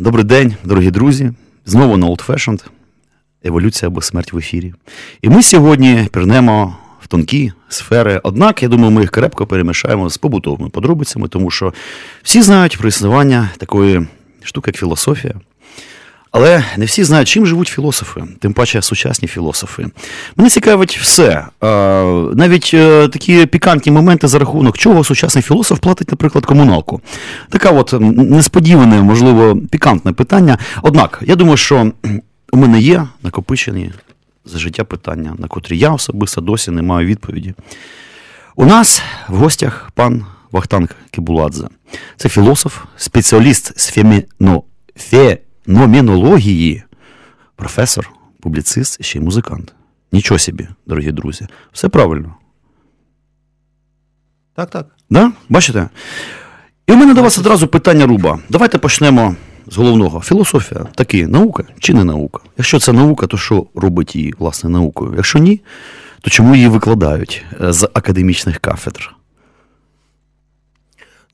Добрий день, дорогі друзі. Знову на Old Fashioned. Еволюція або смерть в ефірі. І ми сьогодні пірнемо в тонкі сфери. Однак, я думаю, ми їх крепко перемішаємо з побутовими подробицями, тому що всі знають про існування такої штуки, як філософія. Але не всі знають, чим живуть філософи, тим паче сучасні філософи. Мене цікавить все. Навіть е, такі пікантні моменти за рахунок, чого сучасний філософ платить, наприклад, комуналку. Така от несподіване, можливо, пікантне питання. Однак, я думаю, що у мене є накопичені за життя питання, на котрі я особисто досі не маю відповіді. У нас в гостях пан Вахтанг Кібуладзе. Це філософ, спеціаліст з феміно... фе номінології, професор, публіцист ще й музикант. Нічого собі, дорогі друзі. Все правильно. Так, так. Да? Бачите? І у мене до вас одразу питання Руба. Давайте почнемо з головного. Філософія таки наука чи не наука? Якщо це наука, то що робить її, власне, наукою? Якщо ні, то чому її викладають е, з академічних кафедр?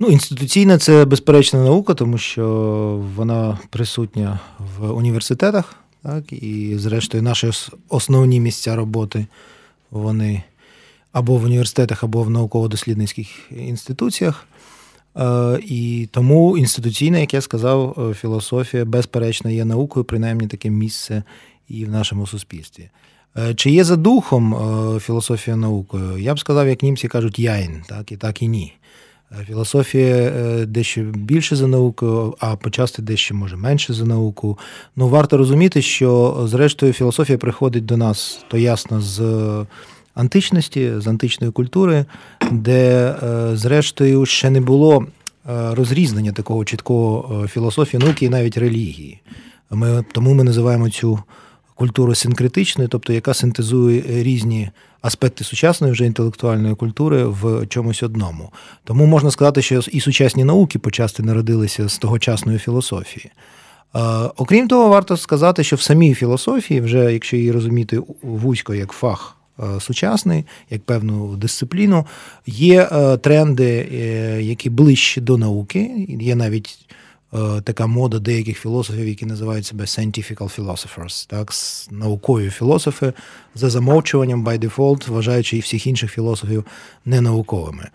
Ну, інституційна це безперечна наука, тому що вона присутня в університетах, так, і, зрештою, наші основні місця роботи вони або в університетах, або в науково-дослідницьких інституціях. Е, і тому інституційна, як я сказав, філософія безперечно є наукою, принаймні таке місце і в нашому суспільстві. Е, чи є за духом е, філософія наукою? Я б сказав, як німці кажуть, яйн, так і так і ні. Філософія е, дещо більше за науку, а почасти дещо може менше за науку. Ну варто розуміти, що зрештою філософія приходить до нас то ясно з античності, з античної культури, де, е, зрештою, ще не було е, розрізнення такого чіткого філософії науки і навіть релігії. Ми, Тому ми називаємо цю культуру синкретичною, тобто яка синтезує різні аспекти сучасної вже інтелектуальної культури в чомусь одному. Тому можна сказати, що і сучасні науки почасти народилися з тогочасної філософії. Окрім того, варто сказати, що в самій філософії, вже якщо її розуміти вузько як фах сучасний, як певну дисципліну, є е, тренди, е, які ближчі до науки. Є навіть така мода деяких філософів, які називають себе scientific philosophers, так, наукові філософи за замовчуванням by default, вважаючи і всіх інших філософів ненауковими.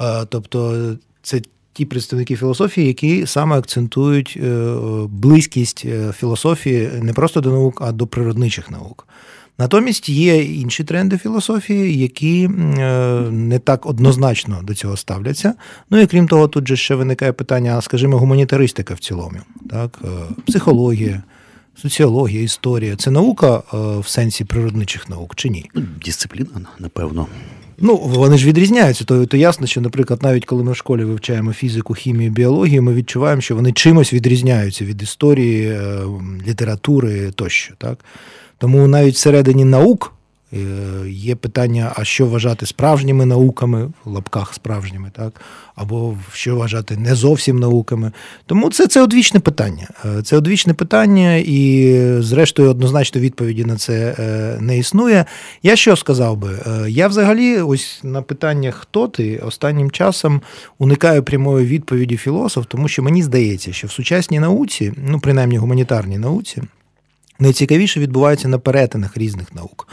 Е, тобто це ті представники філософії, які саме акцентують е, близькість філософії не просто до наук, а до природничих наук. Натомість є інші тренди філософії, які е, не так однозначно до цього ставляться. Ну і крім того, тут же ще виникає питання, скажімо, гуманітаристика в цілому, так, е, психологія. Соціологія, історія це наука е, в сенсі природничих наук чи ні? Ну, дисципліна, напевно. Ну, вони ж відрізняються. То то ясно, що, наприклад, навіть коли ми в школі вивчаємо фізику, хімію, біологію, ми відчуваємо, що вони чимось відрізняються від історії, літератури тощо. Так? Тому навіть всередині наук е, є питання, а що вважати справжніми науками, в лапках справжніми, так, або що вважати не зовсім науками. Тому це це одвічне питання. Е, це одвічне питання, і, зрештою, однозначно відповіді на це е, не існує. Я що сказав би? Я взагалі, ось на питання, хто ти, останнім часом уникаю прямої відповіді філософ, тому що мені здається, що в сучасній науці, ну принаймні гуманітарній науці, найцікавіше відбувається на перетинах різних наук.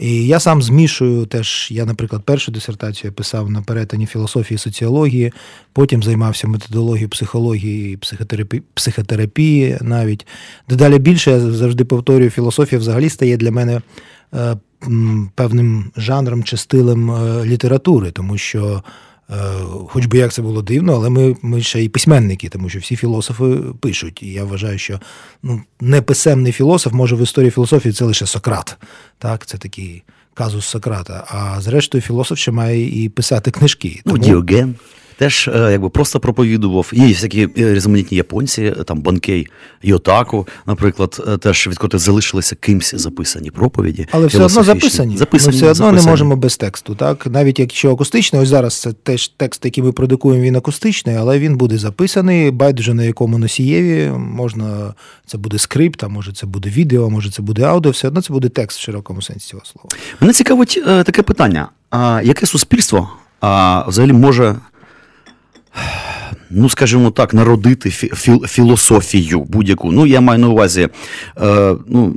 І я сам змішую теж, я, наприклад, першу дисертацію писав на перетині філософії і соціології, потім займався методологією психології і психотерапії, психотерапії навіть. Дедалі більше я завжди повторюю, філософія взагалі стає для мене е, певним жанром чи стилем е, літератури, тому що хоч би як це було дивно, але ми ми ще й письменники, тому що всі філософи пишуть. І я вважаю, що ну, неписемний філософ може в історії філософії це лише Сократ. Так, Це такий казус Сократа. А зрештою, філософ ще має і писати книжки. Ну, тому... Ну, Діоген. Теж е, якби просто проповідував. Є всякі е, різноманітні японці, там Банкей Йотаку, наприклад, теж відкоти залишилися кимсь записані проповіді. Але все одно записані. записані ми все одно записані. не можемо без тексту. Так, навіть якщо акустичний, ось зараз це теж текст, який ми продукуємо, він акустичний, але він буде записаний. Байдуже на якому носієві можна це буде скрипт, а може це буде відео, може це буде аудіо. Все одно це буде текст в широкому сенсі цього слова. Мене цікавить е, таке питання: а яке суспільство а, взагалі може, ну скажімо так, народити фі- філософію будь-яку? Ну, я маю на увазі, е, ну,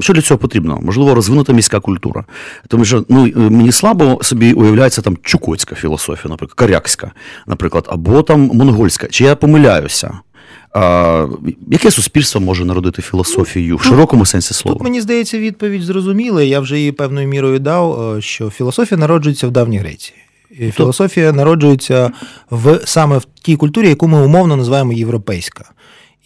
що для цього потрібно? Можливо, розвинута міська культура. Тому що ну, мені слабо собі уявляється там чукотська філософія, наприклад, корякська, наприклад, або там монгольська. Чи я помиляюся? А, Яке суспільство може народити філософію в широкому сенсі слова? Тут, мені здається, відповідь зрозуміла. Я вже її певною мірою дав, е, що філософія народжується в давній Греції. І Філософія народжується в саме в тій культурі, яку ми умовно називаємо європейська.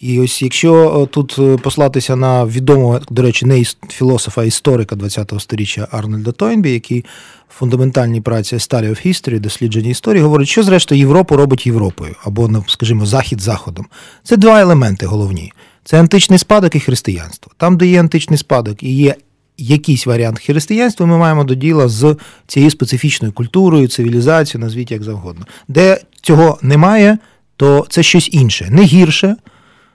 І ось якщо е, тут е, послатися на відомого, до речі, не філософа, а історика ХХ століття Арнольда Тойнбі, який в фундаментальній праці Study of History, дослідження історії, говорить, що зрештою Європу робить Європою, або, ну, скажімо, Захід Заходом. Це два елементи головні: це античний спадок і християнство. Там, де є античний спадок і є якийсь варіант християнства, ми маємо до діла з цією специфічною культурою, цивілізацією, назвіть як завгодно. Де цього немає, то це щось інше, не гірше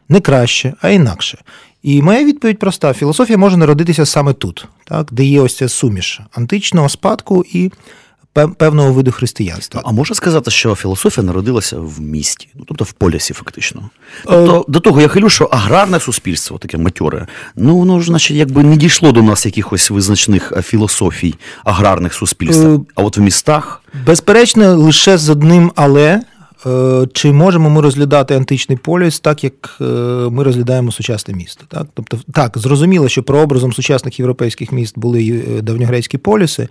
не краще, а інакше. І моя відповідь проста: філософія може народитися саме тут, так, де є ось ця суміш античного спадку і певного виду християнства. А можна сказати, що філософія народилася в місті, ну тобто в полісі, фактично. Тобто, е... до того я хилю, що аграрне суспільство, таке матьоре, ну воно ж, значить, якби не дійшло до нас якихось визначних е, філософій аграрних суспільств. Е... А от в містах. Безперечно, лише з одним але. Чи можемо ми розглядати античний поліс так, як ми розглядаємо сучасне місто? Так, тобто, так, зрозуміло, що прообразом сучасних європейських міст були давньогрецькі поліси,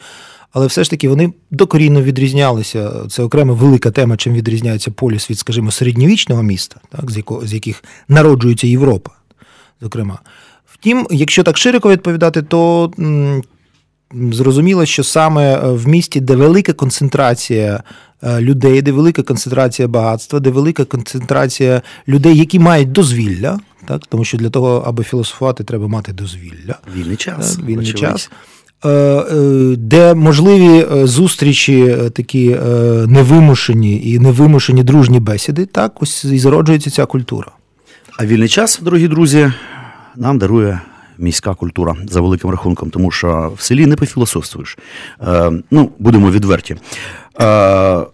але все ж таки вони докорінно відрізнялися. Це окрема велика тема, чим відрізняється поліс від, скажімо, середньовічного міста, так, з якого з яких народжується Європа. Зокрема, втім, якщо так широко відповідати, то зрозуміло, що саме в місті, де велика концентрація Е, людей, де велика концентрація багатства, де велика концентрація людей, які мають дозвілля, так тому що для того, аби філософувати, треба мати дозвілля. Вільний час. Так, вільний час. Е, е, де можливі зустрічі такі невимушені і невимушені дружні бесіди, так ось і зароджується ця культура. А вільний час, дорогі друзі, нам дарує міська культура за великим рахунком, тому що в селі не пофілософствуєш. Е, Ну, будемо відверті. Е,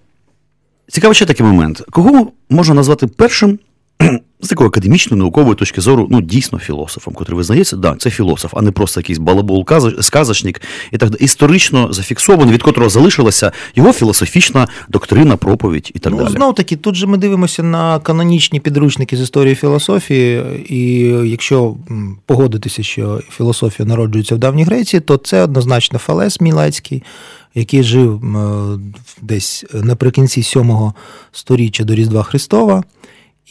Цікавий ще такий момент. Кого можна назвати першим з такої академічної наукової точки зору, ну дійсно філософом, котрий визнається, да, це філософ, а не просто якийсь балабол, сказочник і так далі. Історично зафіксований, від котрого залишилася його філософічна доктрина, проповідь і так ну, далі. Знов таки, тут же ми дивимося на канонічні підручники з історії філософії, і якщо погодитися, що філософія народжується в давній Греції, то це однозначно Фалес Мілецький. Який жив десь наприкінці 7 століття до Різдва Христова,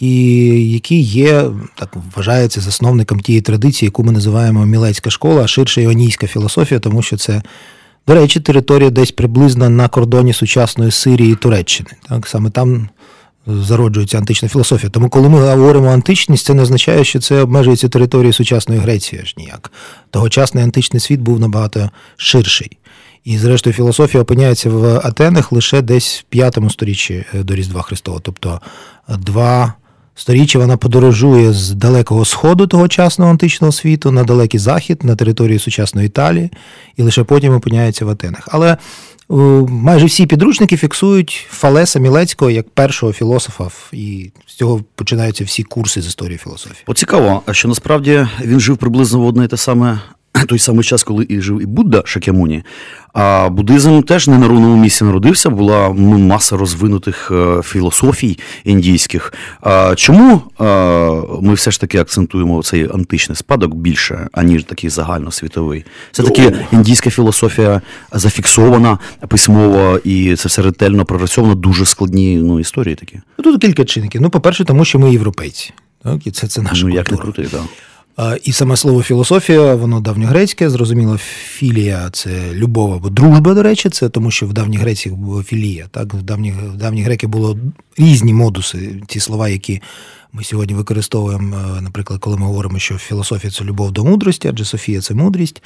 і який є, так вважається, засновником тієї традиції, яку ми називаємо Мілецька школа, а ширше іонійська філософія, тому що це, до речі, територія десь приблизно на кордоні сучасної Сирії і Туреччини. Так, Саме там зароджується антична філософія. Тому, коли ми говоримо античність, це не означає, що це обмежується територією сучасної Греції аж ніяк. Тогочасний античний світ був набагато ширший. І, зрештою, філософія опиняється в Атенах лише десь в п'ятому сторіччі до Різдва Христова. Тобто два сторіччя вона подорожує з далекого сходу тогочасного античного світу на далекий захід, на території сучасної Італії, і лише потім опиняється в Атенах. Але майже всі підручники фіксують Фалеса Мілецького як першого філософа, і з цього починаються всі курси з історії філософії. От цікаво, що насправді він жив приблизно в одне і те саме той самий час, коли і жив і Будда Шакямуні. А буддизм теж не на ровному місці народився, була маса розвинутих е, філософій індійських. А Чому е, ми все ж таки акцентуємо цей античний спадок більше, аніж такий загальносвітовий? Це таки індійська філософія зафіксована письмово, і це все ретельно прорисовано, дуже складні ну, історії такі. Тут кілька чинників. Ну, по-перше, тому що ми європейці. Так, І це це наша Ну, культура. як не крутий, так. І саме слово філософія, воно давньогрецьке, зрозуміло, філія це любов або дружба, до речі, це тому, що в давній Греції була філія. Так? В давні, в давні греки було різні модуси, ті слова, які ми сьогодні використовуємо, е, наприклад, коли ми говоримо, що філософія це любов до мудрості, адже Софія це мудрість,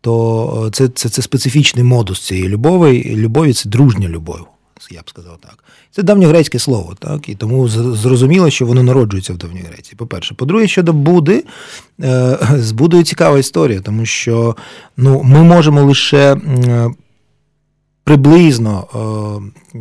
то е, це це, це специфічний модус цієї любові. Любові це дружня любов, я б сказав так. Це давньогрецьке слово, так, і тому зрозуміло, що воно народжується в Давній Греції. По-перше, по-друге, щодо Буди, е, з Будою цікава історія, тому що ну, ми можемо лише приблизно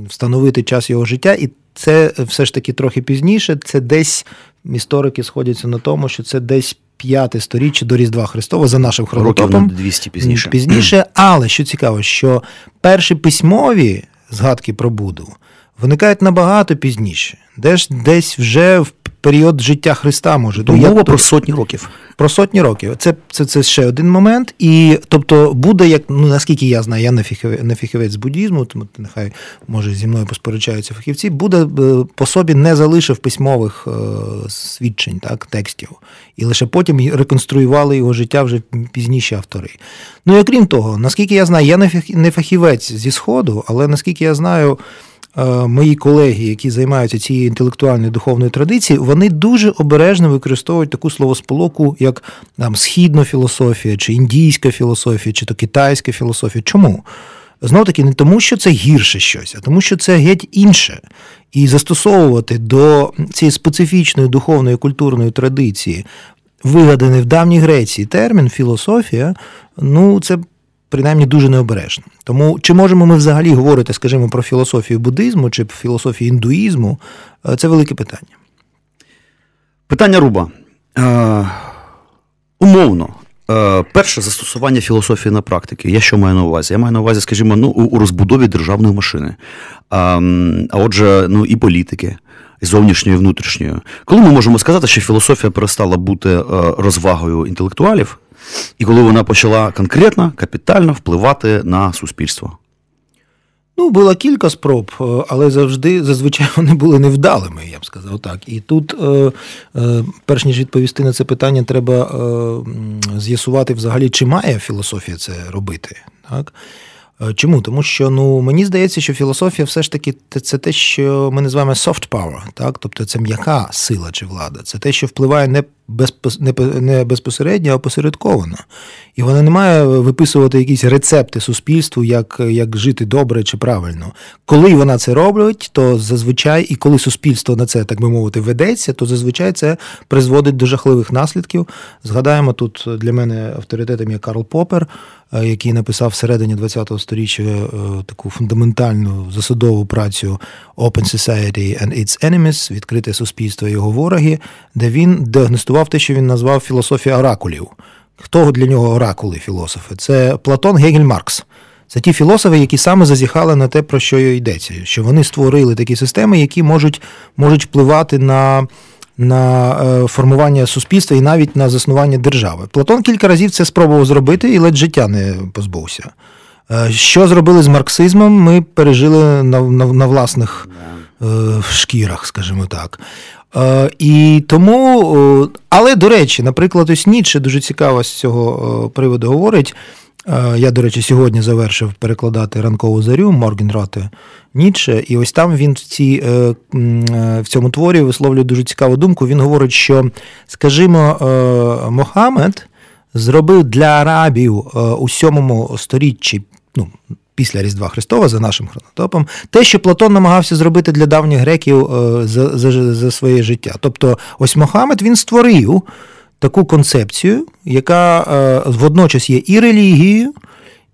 встановити час його життя, і це все ж таки трохи пізніше. Це десь історики сходяться на тому, що це десь. П'яте сторіччя до Різдва Христова за нашим хронотопом. Років на 200 пізніше. Пізніше, але що цікаво, що перші письмові згадки про Буду. Виникають набагато пізніше, десь десь вже в період життя Христа може. Ну, Мова про сотні років. Про сотні років. Це це, це ще один момент. І тобто буде, як ну наскільки я знаю, я не фіховець, не фіховець буддізму, тому нехай може зі мною посперечаються фахівці, буде е, по собі не залишив письмових е, свідчень, так, текстів. І лише потім реконструювали його життя вже пізніші автори. Ну і окрім того, наскільки я знаю, я не фахівець зі Сходу, але наскільки я знаю. Е, мої колеги, які займаються цією інтелектуальною духовною традицією, вони дуже обережно використовують таку словосполоку, як там східна філософія, чи індійська філософія, чи то китайська філософія. Чому? Знов таки, не тому, що це гірше щось, а тому, що це геть інше. І застосовувати до цієї специфічної духовної культурної традиції, вигаданий в давній Греції термін філософія, ну це принаймні дуже необережно. Тому чи можемо ми взагалі говорити, скажімо, про філософію буддизму чи філософію індуїзму, е, це велике питання. Питання Руба. Е, Умовно. Е, перше застосування філософії на практиці. Я що маю на увазі? Я маю на увазі, скажімо, ну, у розбудові державної машини. А а отже, ну і політики, і зовнішньої, і внутрішньої. Коли ми можемо сказати, що філософія перестала бути е, розвагою інтелектуалів, і коли вона почала конкретно, капітально впливати на суспільство? Ну, було кілька спроб, е, але завжди зазвичай вони були невдалими, я б сказав так. І тут, е, перш ніж відповісти на це питання, треба з'ясувати взагалі, чи має філософія це робити. Так? Чому? Тому що ну, мені здається, що філософія все ж таки це те, що ми називаємо soft power, так? тобто це м'яка сила чи влада, це те, що впливає не не безпосередньо, а опосередковано. І вона не має виписувати якісь рецепти суспільству, як як жити добре чи правильно. Коли вона це робить, то зазвичай, і коли суспільство на це, так би мовити, ведеться, то зазвичай це призводить до жахливих наслідків. Згадаємо, тут для мене авторитетом є Карл Попер, е, який написав всередині ХХ століття е, таку фундаментальну засудову працю Open Society and Its Enemies, відкрите суспільство і його вороги, де він діагностував ілюстрував те, що він назвав філософія оракулів. Хто для нього оракули філософи? Це Платон, Гегель, Маркс. Це ті філософи, які саме зазіхали на те, про що йдеться, що вони створили такі системи, які можуть можуть впливати на на е, формування суспільства і навіть на заснування держави. Платон кілька разів це спробував зробити і ледь життя не позбувся. Е, що зробили з марксизмом, ми пережили на на, на власних е, шкірах, скажімо так. Е, і тому, але до речі, наприклад, ось Ніцше дуже цікаво з цього приводу говорить. Я, до речі, сьогодні завершив перекладати ранкову зарю Моргенроте Ніцше, і ось там він в цій, в цьому творі висловлює дуже цікаву думку. Він говорить, що, скажімо, Мохамед зробив для арабів у сьомому сторіччі ну, після Різдва Христова за нашим хронотопом, те, що Платон намагався зробити для давніх греків е, за, за, за своє життя. Тобто, ось Мохамед він створив таку концепцію, яка е, водночас є і релігією,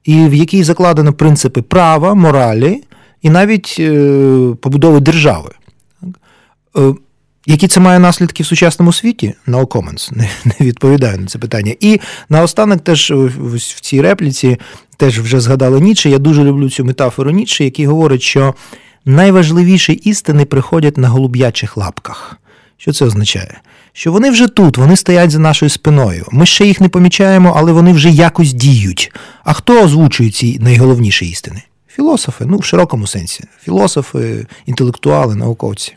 і в якій закладено принципи права, моралі, і навіть е, побудови держави. Які це має наслідки в сучасному світі? No comments, не, не відповідаю на це питання. І наостанок теж в цій репліці теж вже згадали Ніче. Я дуже люблю цю метафору Ніче, який говорить, що найважливіші істини приходять на голуб'ячих лапках. Що це означає? Що вони вже тут, вони стоять за нашою спиною. Ми ще їх не помічаємо, але вони вже якось діють. А хто озвучує ці найголовніші істини? Філософи, ну в широкому сенсі. Філософи, інтелектуали, науковці.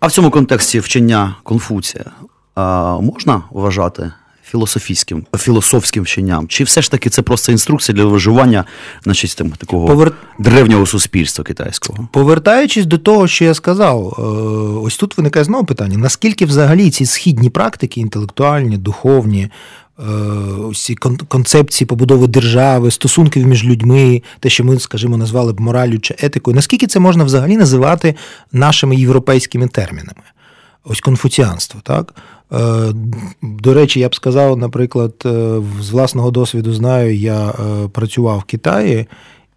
А в цьому контексті вчення Конфуція а, можна вважати філософським філософським вченням? Чи все ж таки це просто інструкція для виживання значить, там, такого Повер... древнього суспільства китайського? Повертаючись до того, що я сказав, е, ось тут виникає знову питання: наскільки взагалі ці східні практики, інтелектуальні, духовні, всі е, концепції побудови держави, стосунків між людьми, те, що ми, скажімо, назвали б моралю чи етикою, наскільки це можна взагалі називати нашими європейськими термінами? Ось конфуціанство, так? Е, до речі, я б сказав, наприклад, е, з власного досвіду знаю, я працював в Китаї.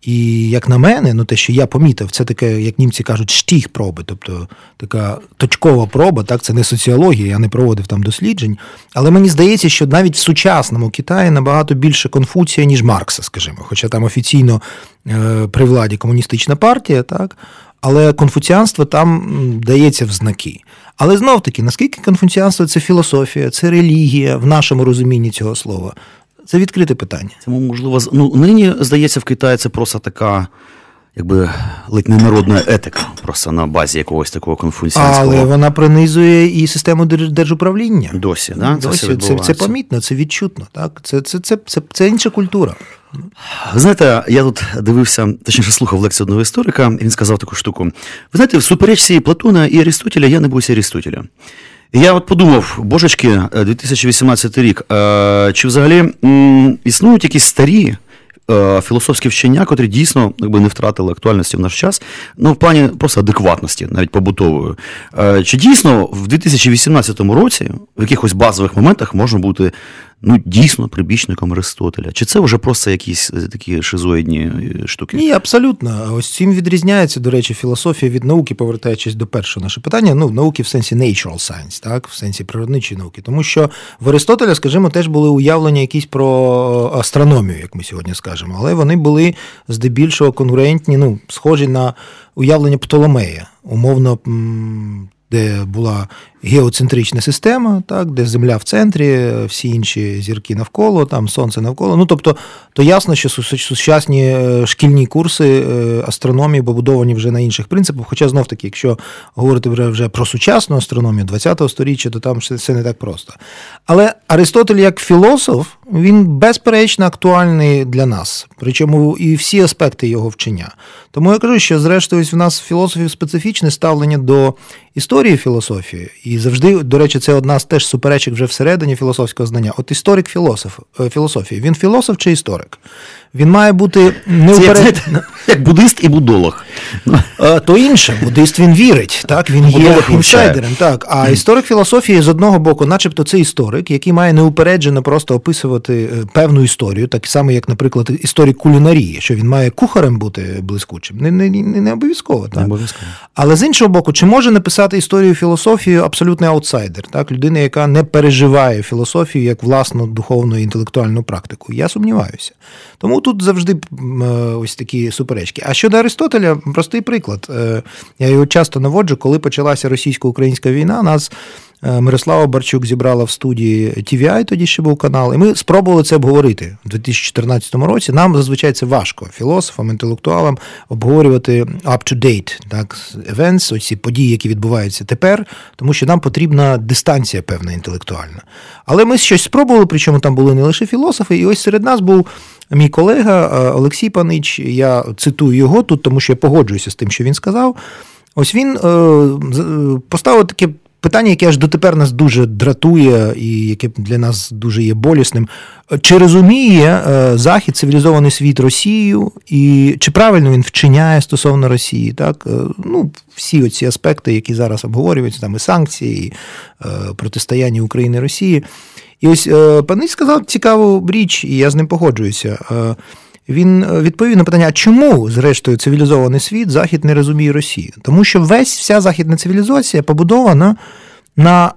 І як на мене, ну те, що я помітив, це таке, як німці кажуть, штіх проби, тобто така точкова проба, так це не соціологія, я не проводив там досліджень. Але мені здається, що навіть в сучасному Китаї набагато більше Конфуція, ніж Маркса, скажімо, хоча там офіційно е, при владі комуністична партія, так. Але конфуціанство там дається в знаки. Але знов таки, наскільки конфуціанство це філософія, це релігія в нашому розумінні цього слова, це відкрите питання. Це можливо ну нині здається, в Китаї це просто така. Якби ледь не народна етика, просто на базі якогось такого конфуціанського. Але вона пронизує і систему держуправління. Досі, да? Досі. Це це, це помітно, це відчутно. Так? Це це, це, це, це інша культура. Ви знаєте, я тут дивився, точніше слухав лекцію одного історика, і він сказав таку штуку: ви знаєте, в суперечці Платона і Арістотеля я не боюся Арістотеля. Я от подумав, божечки, 2018 е, рік, е, чи взагалі існують якісь старі е, філософські вчення, котрі дійсно якби, не втратили актуальності в наш час, ну в плані просто адекватності, навіть побутової. Чи дійсно в 2018 році в якихось базових моментах можна бути ну, дійсно прибічником Аристотеля? Чи це вже просто якісь е, такі шизоїдні е, штуки? Ні, абсолютно. Ось цим відрізняється, до речі, філософія від науки, повертаючись до першого наше питання. Ну, науки в сенсі natural science, так, в сенсі природничої науки. Тому що в Аристотеля, скажімо, теж були уявлення якісь про астрономію, як ми сьогодні скажемо, але вони були здебільшого конкурентні, ну, схожі на уявлення Птоломея. Умовно де була геоцентрична система, так, де Земля в центрі, всі інші зірки навколо, там сонце навколо. Ну тобто, то ясно, що сучасні е, шкільні курси е, астрономії побудовані вже на інших принципах. Хоча знов таки, якщо говорити вже про сучасну астрономію 20-го сторіччя, то там все не так просто. Але Аристотель як філософ, він безперечно актуальний для нас, причому і всі аспекти його вчення. Тому я кажу, що зрештою в нас філософів специфічне ставлення до історії філософії. І завжди, до речі, це одна з теж суперечок вже всередині філософського знання. От історик філософ е, філософії. Він філософ чи історик? Він має бути не уперед... як буддист і будолог. Е, то інше, буддист він вірить, так він є інсайдером. Так, а історик філософії з одного боку, начебто, це історик, який має неупереджено просто описувати е, певну історію, так само, як, наприклад, історик кулінарії, що він має кухарем бути блискучим. Не не, не, не обов'язково. Так? Не обов'язково. Але з іншого боку, чи може написати історію філософії абсолютний аутсайдер, так, людина, яка не переживає філософію як власну духовну і інтелектуальну практику? Я сумніваюся. Тому тут завжди е, ось такі суперечки. А щодо Аристотеля, простий приклад. Е, я його часто наводжу, коли почалася російсько-українська війна, нас. Е, Мирослава Барчук зібрала в студії TVI, тоді ще був канал, і ми спробували це обговорити у 2014 році. Нам зазвичай це важко, філософам, інтелектуалам, обговорювати up-to-date так, events, ось ці події, які відбуваються тепер, тому що нам потрібна дистанція певна інтелектуальна. Але ми щось спробували, причому там були не лише філософи, і ось серед нас був Мій колега е, Олексій Панич, я цитую його тут, тому що я погоджуюся з тим, що він сказав. Ось він е, поставив таке питання, яке аж дотепер нас дуже дратує, і яке для нас дуже є болісним. Чи розуміє Захід цивілізований світ Росію, і чи правильно він вчиняє стосовно Росії? Так? Ну, Всі оці аспекти, які зараз обговорюються, там і санкції, і протистояння України Росії. І ось е, панич сказав цікаву річ, і я з ним погоджуюся. Він е, відповів на питання, чому, зрештою, цивілізований світ Захід не розуміє Росію? Тому що весь вся західна цивілізація побудована на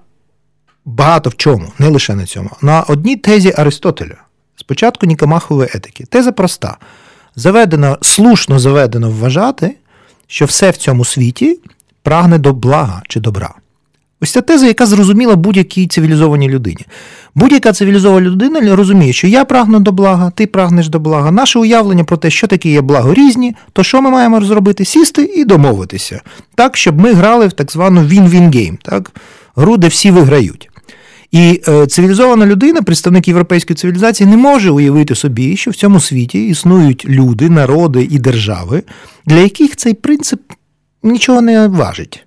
багато в чому, не лише на цьому, на одній тезі Аристотеля. Спочатку Нікомахової етики. Теза проста. Заведено, слушно заведено вважати, що все в цьому світі прагне до блага чи добра. Ось ця теза, яка зрозуміла будь-якій цивілізованій людині. Будь-яка цивілізована людина розуміє, що я прагну до блага, ти прагнеш до блага. Наше уявлення про те, що таке є благо різні, то що ми маємо зробити? Сісти і домовитися, так, щоб ми грали в так звану win-win game, так? гру, де всі виграють. І е, цивілізована людина, представник європейської цивілізації, не може уявити собі, що в цьому світі існують люди, народи і держави, для яких цей принцип нічого не важить.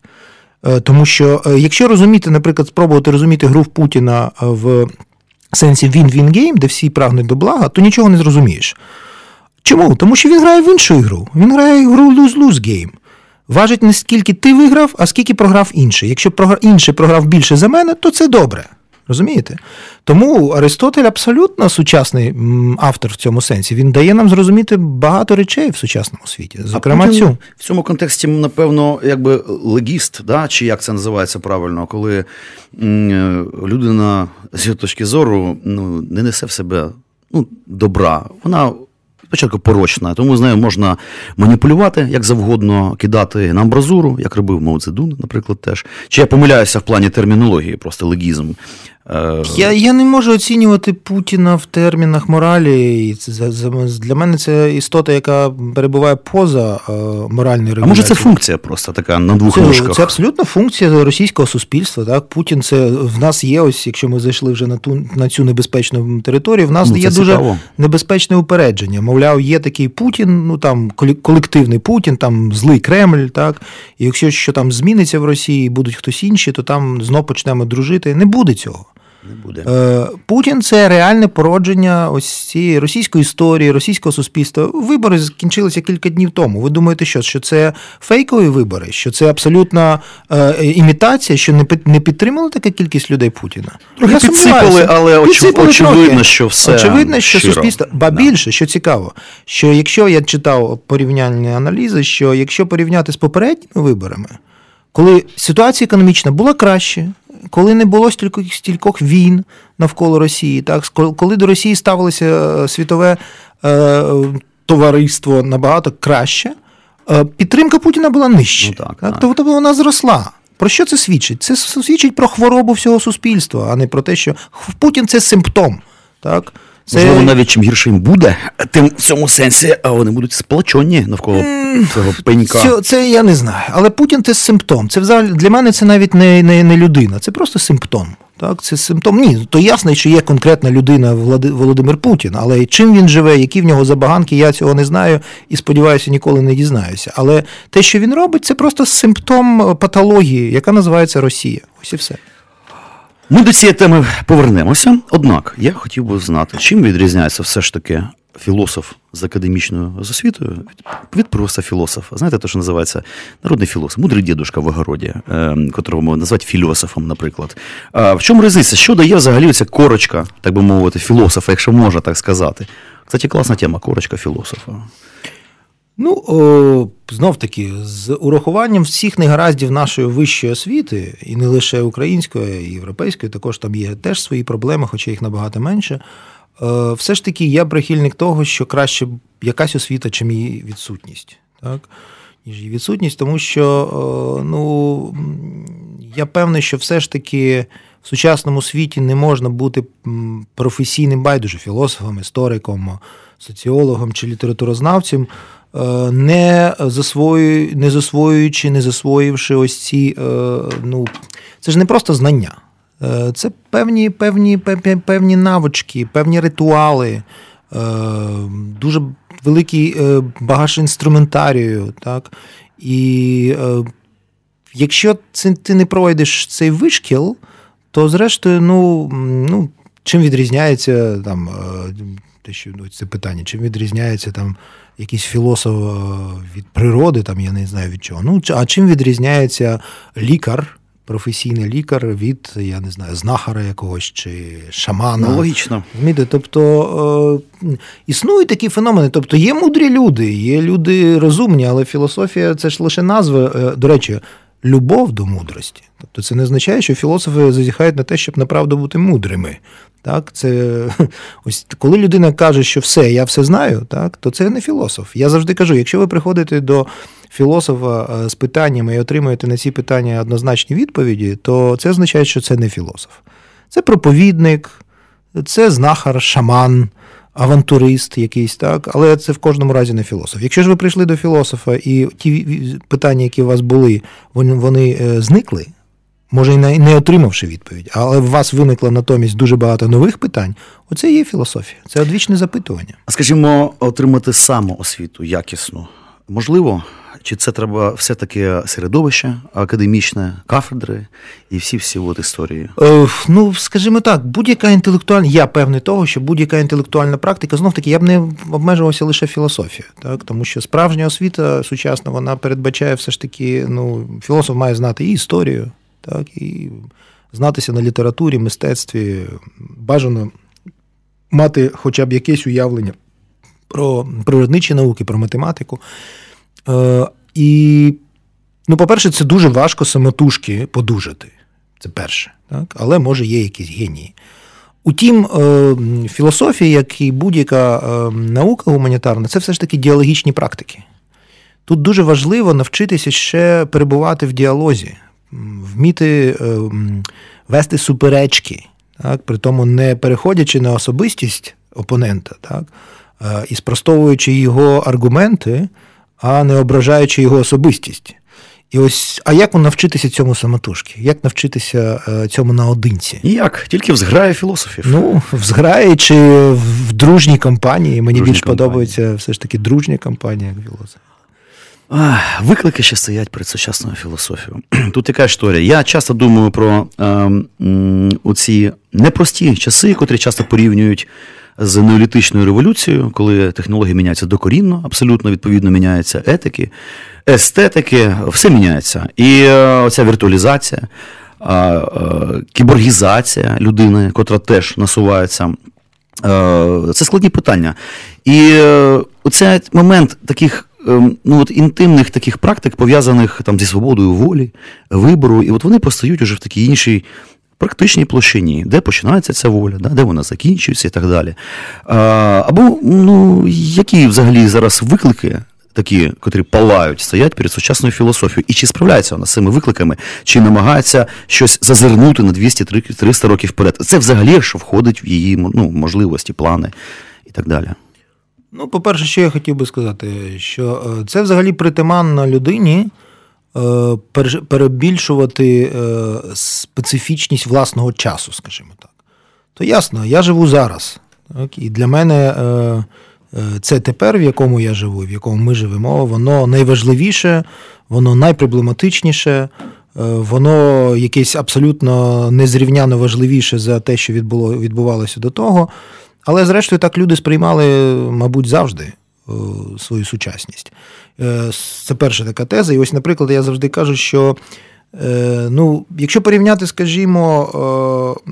Е, тому що, е, якщо розуміти, наприклад, спробувати розуміти гру в Путіна в сенсі win-win game, де всі прагнуть до блага, то нічого не зрозумієш. Чому? Тому що він грає в іншу ігру. Він грає гру lose-lose гейм. Важить не скільки ти виграв, а скільки програв інший. Якщо інший програв більше за мене, то це добре. Розумієте? Тому Аристотель абсолютно сучасний автор в цьому сенсі. Він дає нам зрозуміти багато речей в сучасному світі. Зокрема, а цю в цьому контексті, напевно, якби легіст, да? чи як це називається правильно, коли людина з його точки зору ну, не несе в себе ну, добра. Вона спочатку порочна, тому з нею можна маніпулювати як завгодно, кидати на амбразуру, як робив Мао Цзедун, наприклад, теж. Чи я помиляюся в плані термінології, просто легізм. Е, я я не можу оцінювати Путіна в термінах моралі. Для мене це істота, яка перебуває поза е, моральною регуляцією. А може це функція просто така на двох це, ножках? Це абсолютно функція російського суспільства. Так, Путін це в нас є. Ось якщо ми зайшли вже на ту на цю небезпечну територію. В нас ну, є дуже цікаво. небезпечне упередження. Мовляв, є такий Путін, ну там колективний Путін, там злий Кремль. Так, і якщо що там зміниться в Росії, будуть хтось інші, то там знов почнемо дружити. Не буде цього. Не буде. Е, Путін це реальне породження ось цієї російської історії, російського суспільства. Вибори закінчилися кілька днів тому. Ви думаєте, що що це фейкові вибори? Що це абсолютна е, імітація, що не не підтримала така кількість людей Путіна? Трохи Я підсипали, але підсипали очевидно, трохи. що все очевидно, що щиро. суспільство ба більше, що цікаво, що якщо я читав порівняльні аналізи, що якщо порівняти з попередніми виборами, коли ситуація економічна була краще коли не було стількох стількох війн навколо Росії, так коли до Росії ставилося е, світове е, товариство набагато краще, е, підтримка Путіна була нижча. Ну, так, так. Тобто вона зросла. Про що це свідчить? Це свідчить про хворобу всього суспільства, а не про те, що Путін це симптом. Так? Це... Можливо, навіть чим гірше їм буде, тим в цьому сенсі вони будуть сплачені навколо цього пенька. Це, це я не знаю. Але Путін це симптом. Це взагалі для мене це навіть не, не, не людина, це просто симптом. Так, це симптом. Ні, то ясно, що є конкретна людина Володимир Путін, але чим він живе, які в нього забаганки, я цього не знаю і сподіваюся, ніколи не дізнаюся. Але те, що він робить, це просто симптом патології, яка називається Росія. Ось і все. Ми до цієї теми повернемося. Однак я хотів би знати, чим відрізняється все ж таки філософ з академічною освітою від, від просто філософа. Знаєте, те, що називається народний філософ, мудрий дідушка в огороді, е, котрого назвати філософом, наприклад. А в чому різниця? Що дає взагалі ця корочка, так би мовити, філософа, якщо можна так сказати? Кстати, класна тема корочка філософа. Ну, о, знов таки, з урахуванням всіх негараздів нашої вищої освіти, і не лише української, і європейської, також там є теж свої проблеми, хоча їх набагато менше. Е, все ж таки, я прихильник того, що краще якась освіта, чим її відсутність. Так? Ніж її відсутність, тому що ну, я певний, що все ж таки в сучасному світі не можна бути професійним байдуже філософом, істориком, соціологом чи літературознавцем. Е, не засвоюючи, не засвоюючи, не засвоївши ось ці, е, ну, це ж не просто знання. Е, це певні певні, певні навички, певні ритуали, дуже великий багаж інструментарію. Так? І якщо ти не пройдеш цей вишкіл, то зрештою, ну, ну, чим відрізняється там, те, що ну, це питання, чим відрізняється там якийсь філософ е, від природи, там я не знаю від чого. Ну, а чим відрізняється лікар, професійний лікар від, я не знаю, знахара якогось чи шамана? Ну, Логічно. Тобто е, існують такі феномени. Тобто є мудрі люди, є люди розумні, але філософія це ж лише назва. Е, до речі, любов до мудрості. Тобто це не означає, що філософи зазіхають на те, щоб направду бути мудрими. Так, це ось коли людина каже, що все, я все знаю, так, то це не філософ. Я завжди кажу: якщо ви приходите до філософа е, з питаннями і отримуєте на ці питання однозначні відповіді, то це означає, що це не філософ. Це проповідник, це знахар, шаман, авантурист якийсь, так, але це в кожному разі не філософ. Якщо ж ви прийшли до філософа і ті питання, які у вас були, вони, вони е, зникли може і не отримавши відповідь, але в вас виникло натомість дуже багато нових питань. Оце є філософія, це одвічне запитування. А скажімо, отримати самоосвіту якісну можливо. Чи це треба все-таки середовище академічне, кафедри і всі всі от історії? Е, ну, скажімо так, будь-яка інтелектуальна, я певний того, що будь-яка інтелектуальна практика, знов таки, я б не обмежувався лише філософією, так? тому що справжня освіта сучасна, вона передбачає все ж таки, ну, філософ має знати і історію, так, і знатися на літературі, мистецтві, бажано мати хоча б якесь уявлення про природничі науки, про математику. І, ну, по-перше, це дуже важко самотужки подужати. Це перше. Так? Але може є якісь генії. Утім, е, філософія, як і будь-яка е, наука гуманітарна, це все ж таки діалогічні практики. Тут дуже важливо навчитися ще перебувати в діалозі, вміти е, вести суперечки, так? при тому не переходячи на особистість опонента, так? і спростовуючи його аргументи, а не ображаючи його особистість. І ось, а як навчитися цьому самотужки? Як навчитися е, цьому наодинці? Як? Тільки в зграї філософів. Ну, в зграї чи в дружній компанії. Мені дружні більш компанії. подобається все ж таки дружня компанія, як філософ. Виклики ще стоять перед сучасною філософією. Тут яка історія. Я часто думаю про е, оці непрості часи, котрі часто порівнюють з неолітичною революцією, коли технології міняються докорінно, абсолютно відповідно міняються етики, естетики, все міняється. І е, оця віртуалізація, е, кіборгізація людини, котра теж насувається. Е, це складні питання. І оцей момент таких ну, от інтимних таких практик, пов'язаних там зі свободою волі, вибору, і от вони постають уже в такій іншій практичній площині, де починається ця воля, де вона закінчується і так далі. Або ну, які взагалі зараз виклики. Такі, котрі палають, стоять перед сучасною філософією. І чи справляється вона з цими викликами, чи намагається щось зазирнути на 200-300 років вперед? Це взагалі що входить в її ну, можливості, плани і так далі. Ну, по-перше, що я хотів би сказати, що е, це взагалі притаманно людині, перебільшувати е, специфічність власного часу, скажімо так. То ясно, я живу зараз. І для мене е, це тепер, в якому я живу, в якому ми живемо, воно найважливіше, воно найпроблематичніше, воно якесь абсолютно незрівняно важливіше за те, що відбуло, відбувалося до того. Але, зрештою, так люди сприймали, мабуть, завжди свою сучасність. Е, це перша така теза. І ось, наприклад, я завжди кажу, що е, ну, якщо порівняти, скажімо, е,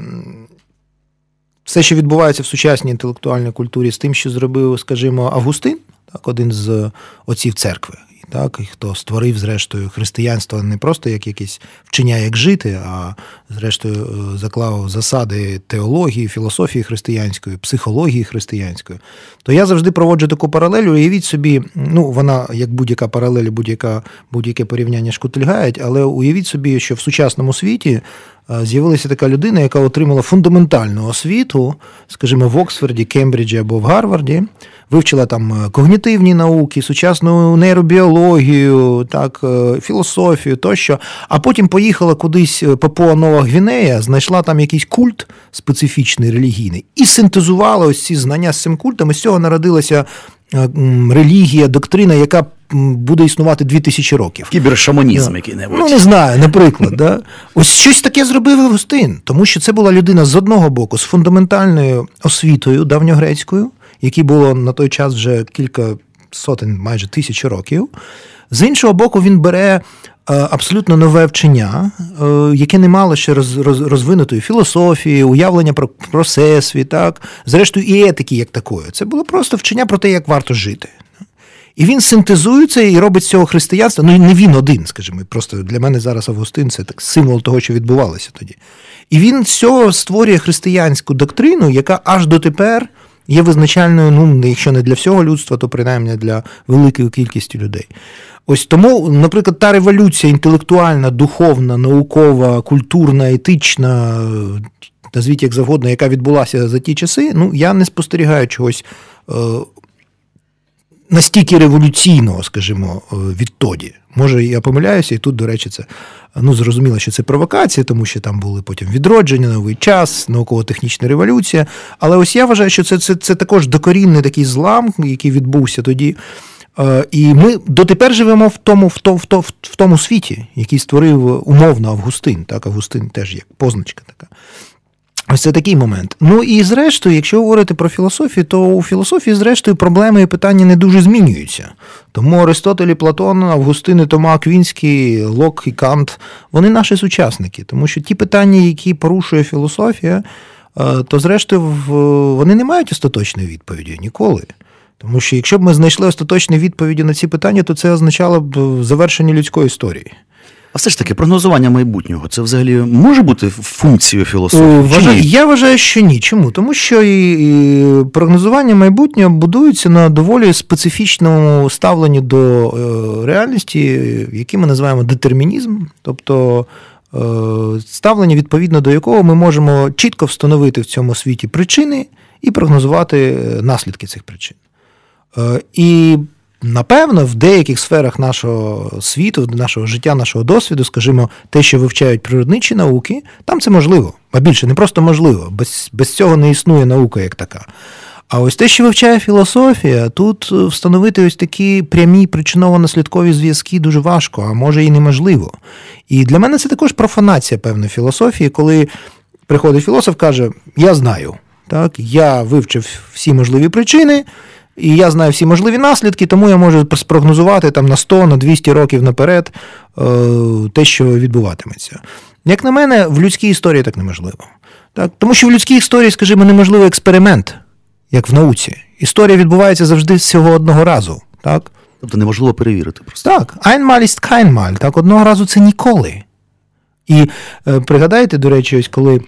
все, що відбувається в сучасній інтелектуальній культурі, з тим, що зробив, скажімо, Августин, так, один з отців церкви, так, і хто створив, зрештою, християнство не просто як якесь вчення, як жити, а зрештою е, заклав засади теології, філософії християнської, психології християнської, то я завжди проводжу таку паралель. Уявіть собі, ну вона як будь-яка паралель, будь-яка будь-яке порівняння шкутильгають, але уявіть собі, що в сучасному світі Е, з'явилася така людина, яка отримала фундаментальну освіту, скажімо, в Оксфорді, Кембриджі або в Гарварді, вивчила там е, когнітивні науки, сучасну нейробіологію, так, е, філософію тощо, а потім поїхала кудись Папуа Нова Гвінея, знайшла там якийсь культ специфічний релігійний і синтезувала ось ці знання з цим культом, і з цього народилася релігія, доктрина, яка буде існувати 2000 років. Кібершаманізм no. який-небудь. Ну, не знаю, наприклад. да? Ось щось таке зробив Августин, тому що це була людина з одного боку, з фундаментальною освітою давньогрецькою, якій було на той час вже кілька сотень, майже тисяч років. З іншого боку, він бере. Е, абсолютно нове вчення, е, яке не мало ще розвинутої філософії, уявлення про про всесвіт, так, зрештою, і етики як такої. Це було просто вчення про те, як варто жити. І він синтезується і робить з цього християнства. Ну не він один, скажімо. Просто для мене зараз Августин це так символ того, що відбувалося тоді. І він з цього створює християнську доктрину, яка аж дотепер є визначальною, ну, якщо не для всього людства, то принаймні для великої кількості людей. Ось тому, наприклад, та революція інтелектуальна, духовна, наукова, культурна, етична, назвіть як завгодно, яка відбулася за ті часи, ну я не спостерігаю чогось е, настільки революційного, скажімо, е, відтоді. Може, я помиляюся, і тут, до речі, це ну, зрозуміло, що це провокація, тому що там були потім відродження, новий час, науково-технічна революція. Але ось я вважаю, що це, це, це також докорінний такий злам, який відбувся тоді. Е, і ми дотепер живемо в тому в, то, в, то, в тому світі, який створив умовно Августин. Так, Августин теж як позначка така. Ось це такий момент. Ну і зрештою, якщо говорити про філософію, то у філософії, зрештою, проблеми і питання не дуже змінюються. Тому Аристотель Платон, Августин, Тома Квінський, Лок і Кант вони наші сучасники. Тому що ті питання, які порушує філософія, е, то зрештою вони не мають остаточної відповіді ніколи. Тому що якщо б ми знайшли остаточні відповіді на ці питання, то це означало б завершення людської історії. А все ж таки, прогнозування майбутнього це взагалі може бути функцією філософії? Вважаю, Я вважаю, що ні. Чому? Тому що і прогнозування майбутнього будується на доволі специфічному ставленні до е, реальності, яке ми називаємо детермінізм, тобто е, ставлення, відповідно до якого ми можемо чітко встановити в цьому світі причини і прогнозувати е, наслідки цих причин. І Напевно, в деяких сферах нашого світу, нашого життя, нашого досвіду, скажімо, те, що вивчають природничі науки, там це можливо, а більше не просто можливо, без, без цього не існує наука як така. А ось те, що вивчає філософія, тут встановити ось такі прямі причиново-наслідкові зв'язки дуже важко, а може і неможливо. І для мене це також профанація певної філософії, коли приходить філософ каже: Я знаю, так, я вивчив всі можливі причини. І я знаю всі можливі наслідки, тому я можу спрогнозувати там на 100, на 200 років наперед е, те, що відбуватиметься. Як на мене, в людській історії так неможливо. Так? Тому що в людській історії, скажімо, неможливий експеримент, як в науці. Історія відбувається завжди всього одного разу. Так? Тобто неможливо перевірити просто. Так, einmal ist keinmal. Так, одного разу це ніколи. І е, пригадайте, до речі, ось коли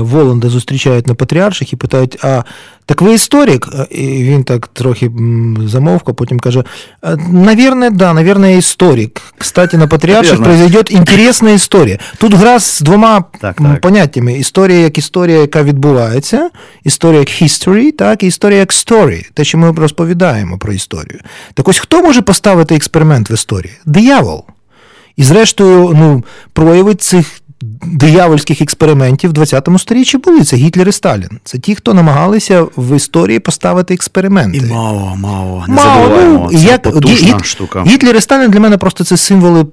Воланда зустрічають на Патріарших і питають: а так ви історик? І він так трохи замовк, а потім каже: Навірне, да, навірно, я історик. Кстати, на Патріарших произойде інтересна історія. Тут гра з двома так, так. поняттями: історія як історія, яка відбувається, історія як history, так, і історія як story, те, що ми розповідаємо про історію. Так ось хто може поставити експеримент в історії? Диявол. І, зрештою, ну, прояви цих диявольських експериментів в ХХ сторіччі були. Це Гітлер і Сталін. Це ті, хто намагалися в історії поставити експерименти. І Мао, Мао, не Мао, ну, це як, потужна штука. Гітлер і Сталін для мене просто це символи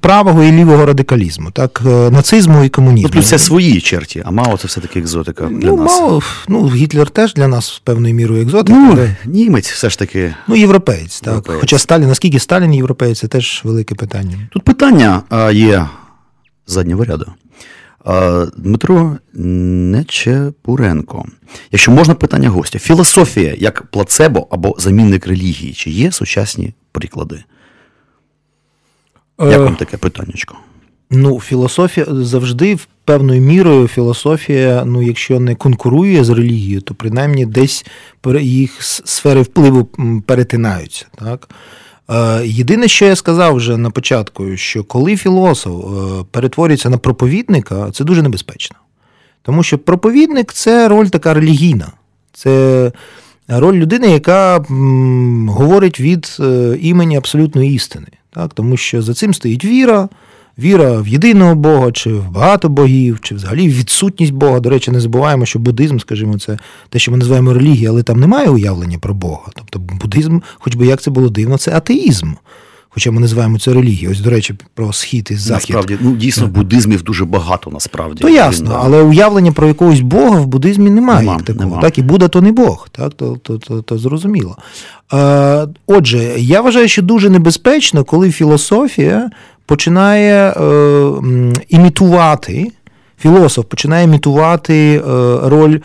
правого і лівого радикалізму, так, е, нацизму і комунізму. Тобто це свої черті, а Мао це все-таки екзотика для ну, нас. Мао, ну, Гітлер теж для нас певною мірою екзотика. Ну, але... Німець все ж таки. Ну, європеєць, так. Європеєць. Хоча Сталін, наскільки Сталін європеєць, це теж велике питання. Тут питання є заднього ряду. Дмитро Нечепуренко. Якщо можна питання гостя, філософія як плацебо або замінник релігії, чи є сучасні приклади? Як вам таке питаннячко? Ну, філософія завжди певною мірою філософія, ну, якщо не конкурує з релігією, то принаймні десь їх сфери впливу перетинаються. Так? Е, єдине, що я сказав вже на початку, що коли філософ е, перетворюється на проповідника, це дуже небезпечно. Тому що проповідник це роль така релігійна. Це роль людини, яка говорить від е, імені абсолютної істини. Так? Тому що за цим стоїть віра віра в єдиного Бога, чи в багато богів, чи взагалі відсутність Бога. До речі, не забуваємо, що буддизм, скажімо, це те, що ми називаємо релігією, але там немає уявлення про Бога. Тобто буддизм, хоч би як це було дивно, це атеїзм. Хоча ми називаємо це релігією. Ось, до речі, про схід і захід. Насправді, ну дійсно, буддизмів дуже багато насправді. То ясно, але уявлення про якогось Бога в буддизмі немає нема, як такого. Нема. Так, і Будда то не Бог, так, то то, то, то зрозуміло. Е, Отже, я вважаю, що дуже небезпечно, коли філософія починає е, імітувати, філософ починає імітувати е, роль е,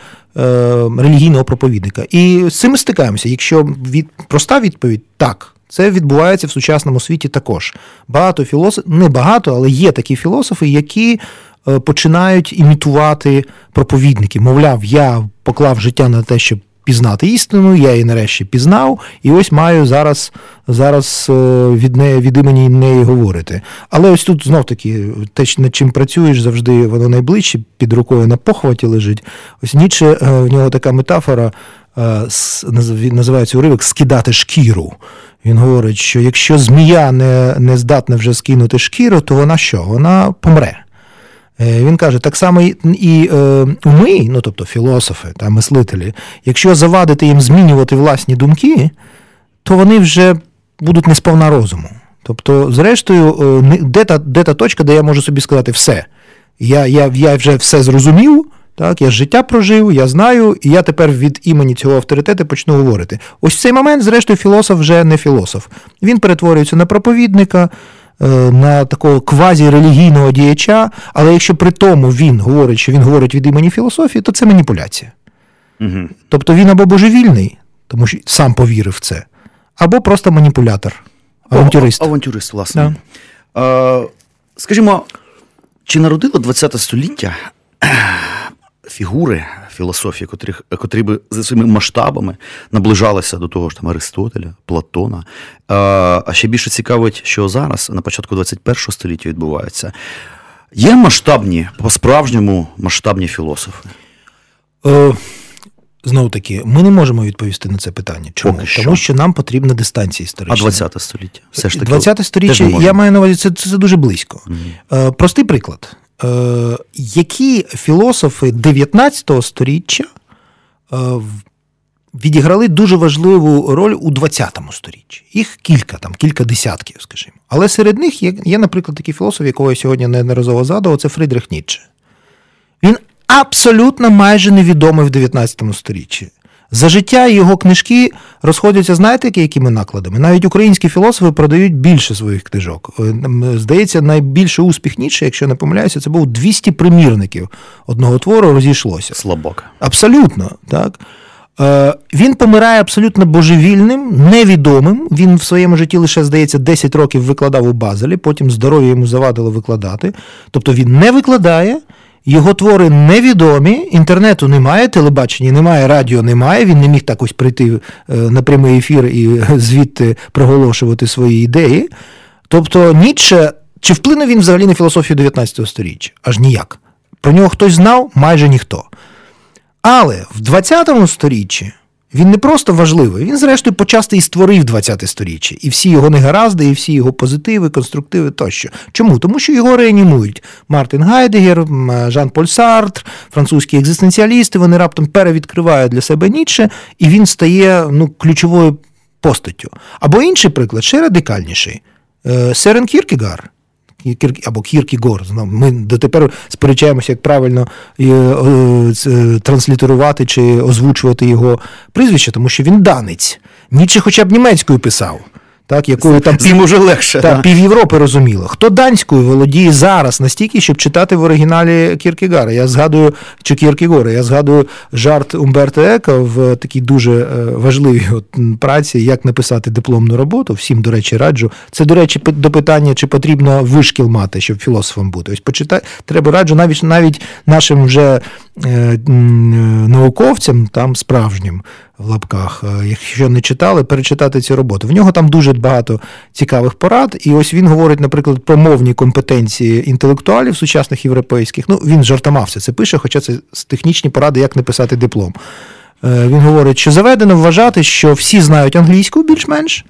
релігійного проповідника. І з цим ми стикаємося. Якщо від, проста відповідь так. Це відбувається в сучасному світі також. Багато філософів, не багато, але є такі філософи, які починають імітувати проповідники. Мовляв, я поклав життя на те, щоб пізнати істину, я її нарешті пізнав, і ось маю зараз зараз е, від неї від імені неї говорити. Але ось тут знов таки те, над чим працюєш, завжди воно найближче, під рукою на похваті лежить. Ось Ніче, в нього така метафора. Е, називається уривок скидати шкіру. Він говорить, що якщо змія не не здатна вже скинути шкіру, то вона що? Вона помре. Е, він каже, так само і е, ми, ну тобто філософи та мислителі, якщо завадити їм змінювати власні думки, то вони вже будуть не сповна розуму. Тобто, зрештою, е, де та де та точка, де я можу собі сказати все. Я я, я вже все зрозумів, так, я життя прожив, я знаю, і я тепер від імені цього авторитету почну говорити. Ось в цей момент, зрештою, філософ вже не філософ. Він перетворюється на проповідника, е, на такого квазі-релігійного діяча, але якщо при тому він говорить, що він говорить від імені філософії, то це маніпуляція. Угу. Тобто він або божевільний, тому що сам повірив в це, або просто маніпулятор, авантюрист. О, авантюрист, власне. Да. Е, Скажімо, чи народило ХХ століття фігури філософії, котрі, котрі би за своїми масштабами наближалися до того ж там Аристотеля, Платона. А ще більше цікавить, що зараз, на початку 21 століття, відбувається. Є масштабні, по-справжньому масштабні філософи? Е, Знову таки, ми не можемо відповісти на це питання. Чому? Поки Тому що нам потрібна дистанція історична. А 20 століття? Все ж таки. 20 століття, я маю на увазі, це, це дуже близько. Угу. Простий приклад. Е, які філософи 19 століття е, відіграли дуже важливу роль у 20 столітті. Їх кілька, там, кілька десятків, скажімо. Але серед них є, є наприклад, такий філософ, якого я сьогодні неодноразово згадував, це Фридрих Ніцше. Він абсолютно майже невідомий в 19 столітті. За життя його книжки розходяться, знаєте, якими накладами? Навіть українські філософи продають більше своїх книжок. Е, здається, найбільший успіх Ніцше, якщо не помиляюся, це був 200 примірників одного твору розійшлося. Слабок. Абсолютно, так. Е, він помирає абсолютно божевільним, невідомим. Він в своєму житті лише, здається, 10 років викладав у Базелі, потім здоров'я йому завадило викладати. Тобто він не викладає. Його твори невідомі, інтернету немає, телебачення немає, радіо немає. Він не міг так ось прийти е, на прямий ефір і звідти проголошувати свої ідеї. Тобто, Ніцше, чи вплинув він взагалі на філософію 19 століття? Аж ніяк. Про нього хтось знав, майже ніхто. Але в 20 столітті він не просто важливий, він, зрештою, почасти і створив 20 сторіччя. І всі його негаразди, і всі його позитиви, конструктиви тощо. Чому? Тому що його реанімують Мартин Гайдегер, Жан Поль Сартр, французькі екзистенціалісти, вони раптом перевідкривають для себе Ніцше, і він стає ну, ключовою постаттю. Або інший приклад, ще радикальніший. Е, Серен Кіркегар, або Кіркігор. Ми дотепер сперечаємося, як правильно е, е, транслітерувати чи озвучувати його прізвище, тому що він данець. Ніче хоча б німецькою писав так, якою там пів, уже легше, та, пів Європи розуміло. Хто данською володіє зараз настільки, щоб читати в оригіналі Кіркегара? Я згадую чи Кіркегора, я згадую жарт Умберто Еко в такій дуже е, важливій от праці, як написати дипломну роботу. Всім, до речі, раджу. Це, до речі, до питання, чи потрібно вишкіл мати, щоб філософом бути. Ось почитай, треба раджу навіть навіть нашим вже науковцям, там справжнім в лапках. Е, якщо не читали, перечитати цю роботу. В нього там дуже багато цікавих порад. І ось він говорить, наприклад, про мовні компетенції інтелектуалів сучасних європейських. Ну, він жартома все це пише, хоча це технічні поради, як написати диплом. Е, він говорить, що заведено вважати, що всі знають англійську більш-менш.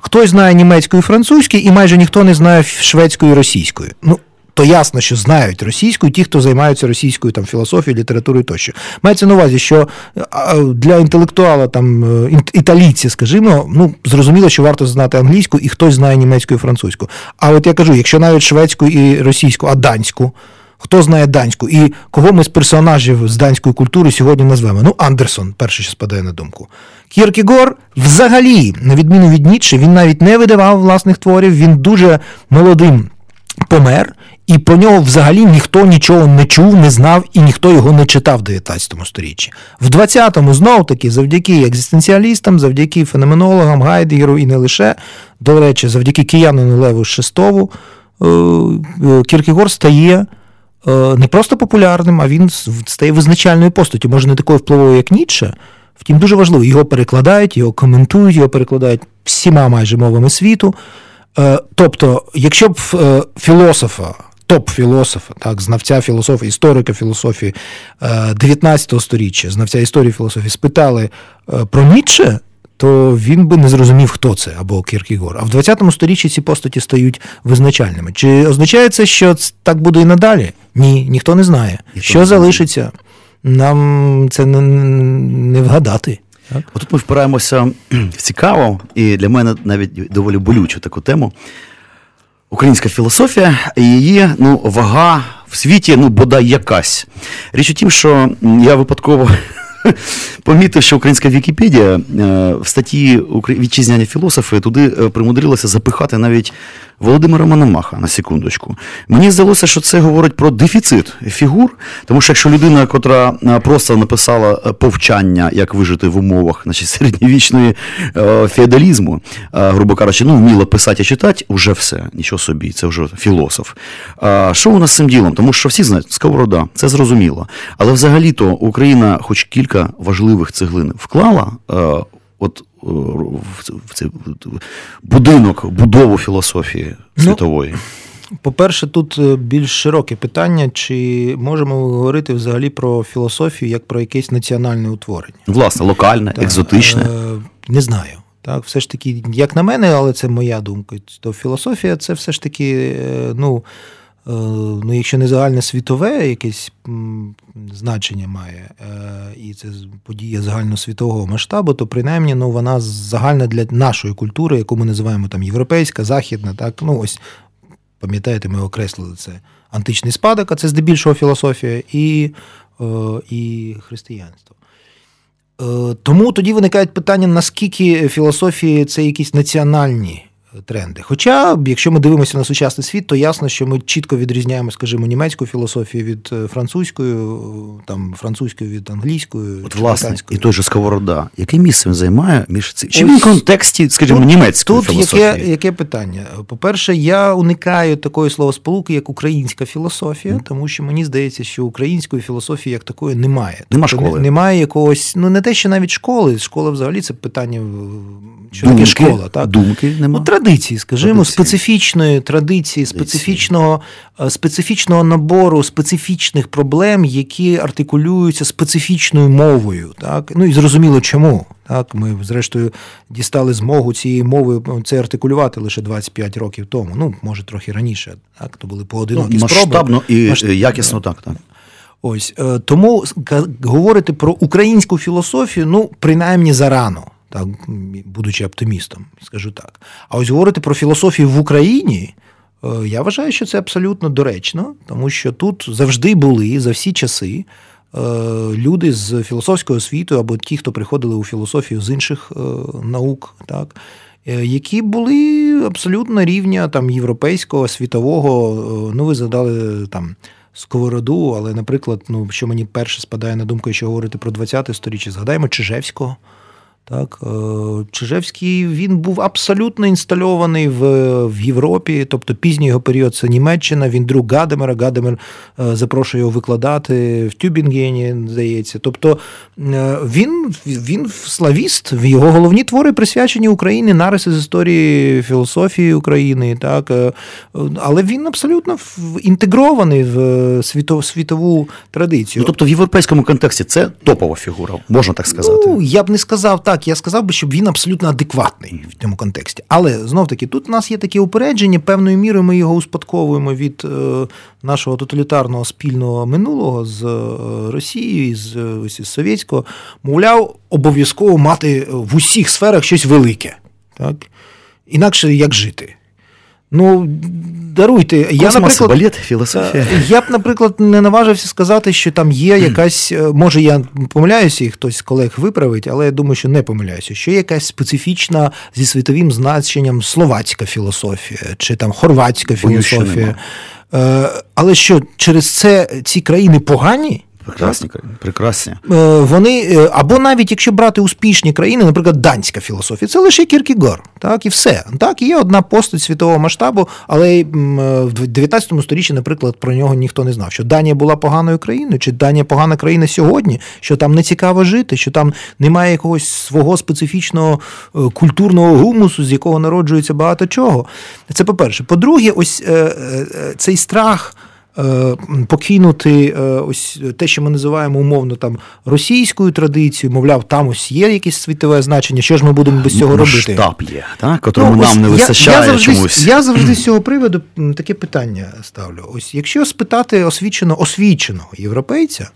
Хтось знає німецьку і французьку, і майже ніхто не знає шведською і російською. Ну, то ясно, що знають російську, і ті, хто займаються російською там філософією, літературою тощо. Мається на увазі, що для інтелектуала там е, італійці, скажімо, ну зрозуміло, що варто знати англійську, і хтось знає німецьку і французьку. А от я кажу, якщо навіть шведську і російську, а данську. Хто знає данську і кого ми з персонажів з данської культури сьогодні назвемо? Ну, Андерсон, перше, що спадає на думку. Кіркігор, взагалі, на відміну від Ніцше, він навіть не видавав власних творів, він дуже молодим помер, і про нього взагалі ніхто нічого не чув, не знав і ніхто його не читав в 19 сторіччі. В 20-му знов таки, завдяки екзистенціалістам, завдяки феноменологам, Гайдегеру і не лише, до речі, завдяки киянину Леву Шестову, е, е, Кіркегор стає. Е, не просто популярним, а він стає визначальною постаттю, може не такою впливовою, як Ніцше, Втім, дуже важливо, його перекладають, його коментують, його перекладають всіма майже мовами світу. Тобто, якщо б філософа топ-філософа, так, знавця філософії, історика філософії 19 е, століття, знавця історії філософії, спитали е, про Ніцше, то він би не зрозумів, хто це або Кіркігор. А в 20 сторіччі ці постаті стають визначальними. Чи означає це, що так буде і надалі? Ні, ніхто не знає. Ніхто що не залишиться, нам це не, не вгадати. Так? Отут ми впираємося в цікаву, і для мене навіть доволі болючу таку тему. Українська філософія її ну, вага в світі, ну, бодай якась. Річ у тім, що я випадково помітив, що українська Вікіпедія е, в статті вітчизняні філософи туди е, примудрилася запихати навіть Володимира Мономаха на секундочку. Мені здалося, що це говорить про дефіцит фігур, тому що якщо людина, котра е, просто написала повчання, як вижити в умовах значить, середньовічної феодалізму, грубо кажучи, ну вміла писати і читати, вже все, нічого собі, це вже філософ. Що у нас з цим ділом? Тому що всі знають, сковорода, це зрозуміло. Але взагалі-то Україна, хоч кілька важливих цеглин вклала. Е, от е, в цей будинок, будову філософії ну, світової. По-перше, тут е, більш широке питання, чи можемо говорити взагалі про філософію як про якесь національне утворення? Власне, локальне, так, екзотичне. Не знаю. Так, все ж таки, як на мене, але це моя думка, то філософія це все ж таки, ну. Е, ну, якщо не загальне світове якесь значення має, е, і це подія загальносвітового масштабу, то принаймні ну, вона загальна для нашої культури, яку ми називаємо там європейська, західна, так, ну ось. Пам'ятаєте, ми окреслили це античний спадок, а це здебільшого філософія, і е, і християнство. Тому тоді виникають питання, наскільки філософії це якісь національні тренди. Хоча, якщо ми дивимося на сучасний світ, то ясно, що ми чітко відрізняємо, скажімо, німецьку філософію від е, французької, там французької від англійської. От, власне, і той же Сковорода. Яке місце він займає між цим? Чи він в контексті, скажімо, тут, німецької тут філософії? Тут яке, яке питання? По-перше, я уникаю такої словосполуки, як українська філософія, mm. тому що мені здається, що української філософії як такої немає. Нема тобто, школи. Немає якогось, ну не те, що навіть школи. Школа взагалі це питання що думки, таке школа, так? Думки нема. Традиції, скажімо, традиції. специфічної традиції, специфічного е, специфічного набору специфічних проблем, які артикулюються специфічною мовою. Так? Ну і зрозуміло чому. Так, Ми, зрештою, дістали змогу цієї мови ну, це артикулювати лише 25 років тому. Ну, може, трохи раніше. Так, То були поодинокі ну, спроби. Масштабно і Масштабно. якісно так. так. Ось е, тому говорити про українську філософію, ну, принаймні зарано так, будучи оптимістом, скажу так. А ось говорити про філософію в Україні. Е, я вважаю, що це абсолютно доречно, тому що тут завжди були за всі часи е, люди з філософською освітою або ті, хто приходили у філософію з інших е, наук, так, які були абсолютно рівня там європейського, світового. Ну, ви задали там. Сковороду, але, наприклад, ну, що мені перше спадає на думку, якщо говорити про 20-те сторіччя, згадаємо Чижевського. Так, е, Чижевський він був абсолютно інстальований в в Європі, тобто пізній його період це Німеччина, він друг Гадемера. Гадемер е, запрошує його викладати в Тюбінгені, здається. Тобто е, він він славіст, його головні твори присвячені Україні, нариси з історії філософії України. Так, Але він абсолютно інтегрований в світову традицію. Ну, Тобто в європейському контексті це топова фігура, можна так сказати. Ну, Я б не сказав так так, я сказав би, щоб він абсолютно адекватний в цьому контексті. Але знов таки, тут у нас є таке упередження, певною мірою ми його успадковуємо від е, нашого тоталітарного спільного минулого з е, Росією, з, ось, з совєтського, мовляв, обов'язково мати в усіх сферах щось велике. Так? Інакше як жити. Ну, даруйте. Космос, я, наприклад, балет, філософія. Е, я б, наприклад, не наважився сказати, що там є якась, е, може, я помиляюся, і хтось з колег виправить, але я думаю, що не помиляюся, що є якась специфічна зі світовим значенням словацька філософія чи там хорватська філософія. Е, але що через це ці країни погані? Прекрасні країни. Прекрасні. Е, вони, е, або навіть якщо брати успішні країни, наприклад, данська філософія, це лише Кіркігор, так і все. Так, є одна постать світового масштабу, але е, в 19 сторіччі, наприклад, про нього ніхто не знав, що Данія була поганою країною, чи Данія погана країна сьогодні, що там не цікаво жити, що там немає якогось свого специфічного культурного гумусу, з якого народжується багато чого. Це по-перше. По-друге, ось цей страх. Е, покинути е, ось те, що ми називаємо умовно там російською традицією, мовляв, там ось є якесь світове значення. Що ж ми будемо без цього робити? Масштаб є, так, котрому Ну, ось нам не вистачає я, завжди, чомусь. Я завжди з цього приводу таке питання ставлю. Ось якщо спитати освіченого освіченого європейця,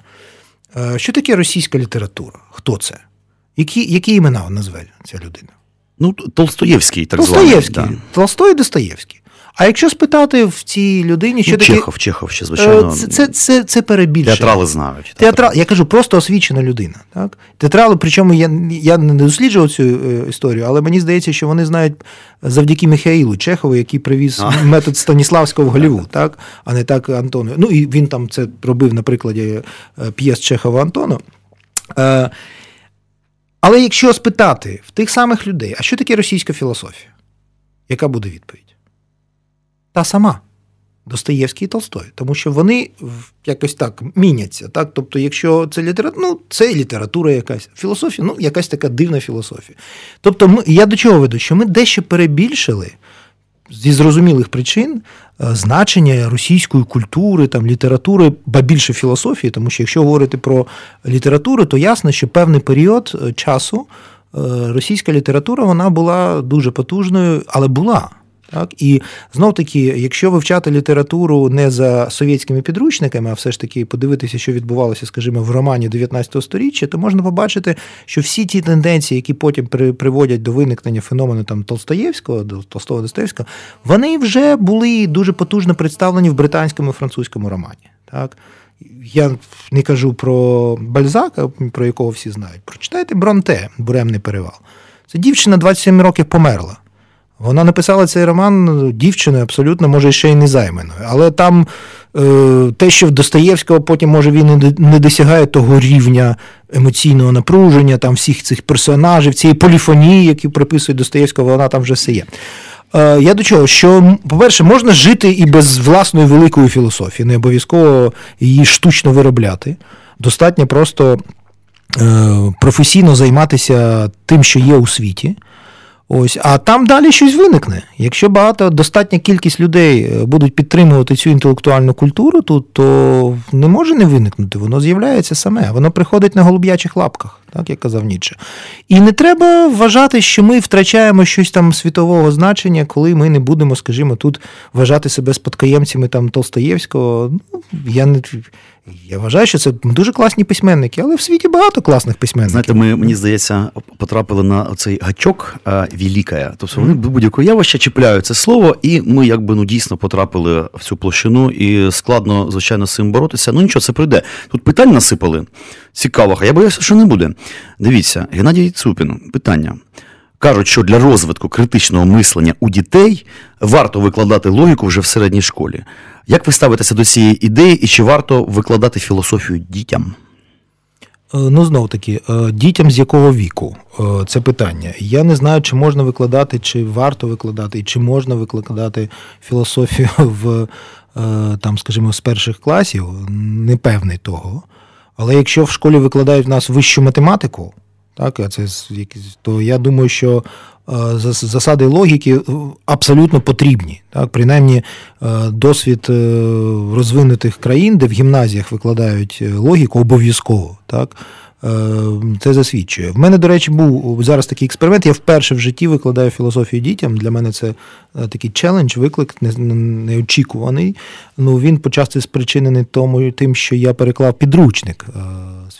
е, що таке російська література? Хто це? Які, які імена назве ця людина? Ну, Толстоєвський, так Толстоєвський, званий. Толстой і Достоєвський. А якщо спитати в цій людині, Да. що Ну, таке. Чехов, Чехов ще, Е, звичайно. Це, це, це, це перебільшення. Театрали знають. Театра... Я кажу, просто освічена людина. Так? Театрали, причому я, я не досліджував цю е, історію, але мені здається, що вони знають завдяки Михаїлу Чехову, який привіз А. метод Станіславського в Голлівуд, так? а не так Антону. Ну і він там це робив на прикладі е, п'єс Чехова Антону. Е, Але якщо спитати в тих самих людей, а що таке російська філософія? Яка буде відповідь? Та сама. Достоєвський і Толстой, тому що вони якось так міняться. Так? Тобто, якщо це література, ну це література якась, філософія, ну якась така дивна філософія. Тобто, ми, я до чого веду? Що ми дещо перебільшили зі зрозумілих причин е, значення російської культури, там, літератури, ба більше філософії, тому що якщо говорити про літературу, то ясно, що певний період е, часу е, російська література вона була дуже потужною, але була. Так? І знов таки, якщо вивчати літературу не за совєтськими підручниками, а все ж таки подивитися, що відбувалося, скажімо, в романі 19 століття, то можна побачити, що всі ті тенденції, які потім при, приводять до виникнення феномену там Толстоєвського, до Толстого Достоєвського, вони вже були дуже потужно представлені в британському і французькому романі. Так? Я не кажу про Бальзака, про якого всі знають. Прочитайте Бронте, Буремний перевал. Це дівчина 27 років померла. Вона написала цей роман дівчиною, абсолютно, може, ще й не займаною. Але там е, те, що в Достоєвського потім, може, він не- досягає того рівня емоційного напруження, там всіх цих персонажів, цієї поліфонії, які приписують Достоєвського, вона там вже все є. Е, Я до чого? Що, по-перше, можна жити і без власної великої філософії, не обов'язково її штучно виробляти. Достатньо просто е, професійно займатися тим, що є у світі. Ось, а там далі щось виникне. Якщо багато достатня кількість людей е, будуть підтримувати цю інтелектуальну культуру, то, то не може не виникнути. Воно з'являється саме. Воно приходить на голуб'ячих лапках, так як казав Ніцше. І не треба вважати, що ми втрачаємо щось там світового значення, коли ми не будемо, скажімо, тут вважати себе спадкоємцями там Толстоєвського. Ну, я не. Я вважаю, що це дуже класні письменники, але в світі багато класних письменників. Знаєте, ми, мені здається, потрапили на цей гачок а, великая. Тобто вони будь-якого явища чіпляють це слово, і ми якби ну дійсно потрапили в цю площину, і складно, звичайно, з цим боротися. Ну нічого, це прийде. Тут питань насипали цікавих, а я боюся, що не буде. Дивіться, Геннадій Цупін, питання. Кажуть, що для розвитку критичного мислення у дітей варто викладати логіку вже в середній школі. Як ви ставитеся до цієї ідеї і чи варто викладати філософію дітям? Е, Ну, знов таки, е, дітям з якого віку Е, це питання. Я не знаю, чи можна викладати, чи варто викладати, і чи можна викладати філософію в там, скажімо, з перших класів. Не певний того. Але якщо в школі викладають в нас вищу математику, так, а це то я думаю, що е, засади логіки е, абсолютно потрібні. Так? Принаймні, е, досвід розвинутих країн, де в гімназіях викладають логіку, обов'язково. Так? Це засвідчує. В мене, до речі, був зараз такий експеримент. Я вперше в житті викладаю філософію дітям. Для мене це такий челендж, виклик неочікуваний. Ну, він почасти спричинений тому, тим, що я переклав підручник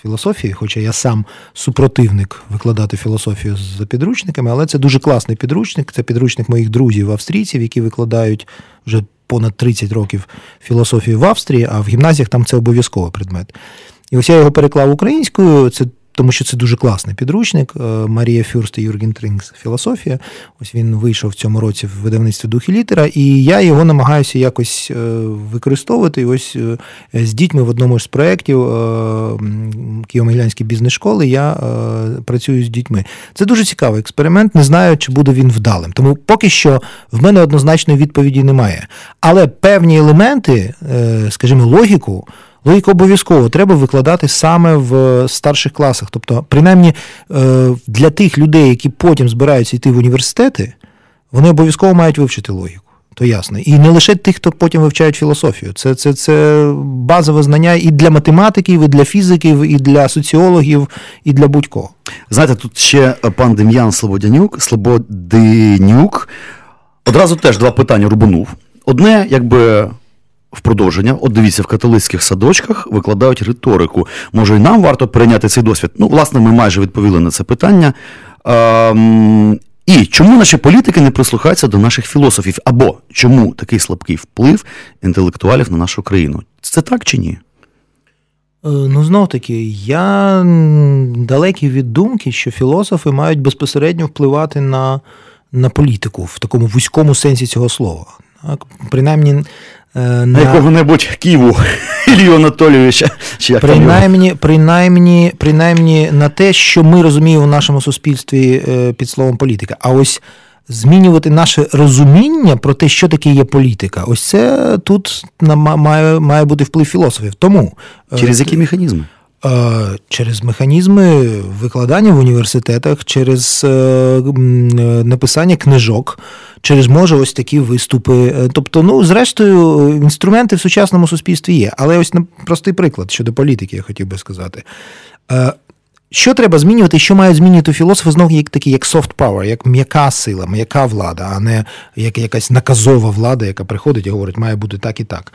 філософії, хоча я сам супротивник викладати філософію за підручниками, але це дуже класний підручник. Це підручник моїх друзів австрійців, які викладають вже понад 30 років філософію в Австрії, а в гімназіях там це обов'язковий предмет. І ось я його переклав українською. Це тому що це дуже класний підручник. Е, Марія Фюрст і Юрген Трінгс філософія. Ось він вийшов в цьому році в видавництві дух і літера, і я його намагаюся якось е, використовувати. І ось е, з дітьми в одному з проєктів Києво-Могилянської бізнес-школи я працюю з дітьми. Це дуже цікавий експеримент. Не знаю, чи буде він вдалим. Тому поки що в мене однозначної відповіді немає. Але певні елементи, скажімо, логіку. Логіку обов'язково треба викладати саме в старших класах. Тобто, принаймні, е, для тих людей, які потім збираються йти в університети, вони обов'язково мають вивчити логіку. то ясно. І не лише тих, хто потім вивчають філософію. Це це, це базове знання і для математиків, і для фізиків, і для соціологів, і для будь-кого. Знаєте, тут ще пан Дем'ян Слободянюк, Слободенюк одразу теж два питання рубанув. Одне, якби. В продовження, от дивіться, в католицьких садочках викладають риторику. Може, і нам варто перейняти цей досвід? Ну, власне, ми майже відповіли на це питання. Ем, і чому наші політики не прислухаються до наших філософів? Або чому такий слабкий вплив інтелектуалів на нашу країну? Це так чи ні? Е, ну, знов таки, я далекий від думки, що філософи мають безпосередньо впливати на на політику в такому вузькому сенсі цього слова. Так? Принаймні, на якого-небудь Ківу Ілію Анатолійовича. Чи як принаймні, принаймні, принаймні на те, що ми розуміємо в нашому суспільстві е, під словом політика. А ось змінювати наше розуміння про те, що таке є політика, ось це тут має має бути вплив філософів. Тому е, через які механізми? Через механізми викладання в університетах, через написання книжок через може ось такі виступи. Е, тобто, ну, зрештою, інструменти в сучасному суспільстві є. Але ось простий приклад щодо політики, я хотів би сказати. Е, що треба змінювати, що мають змінювати філософи, знову як такі, як soft power, як м'яка сила, м'яка влада, а не як якась наказова влада, яка приходить і говорить, має бути так і так.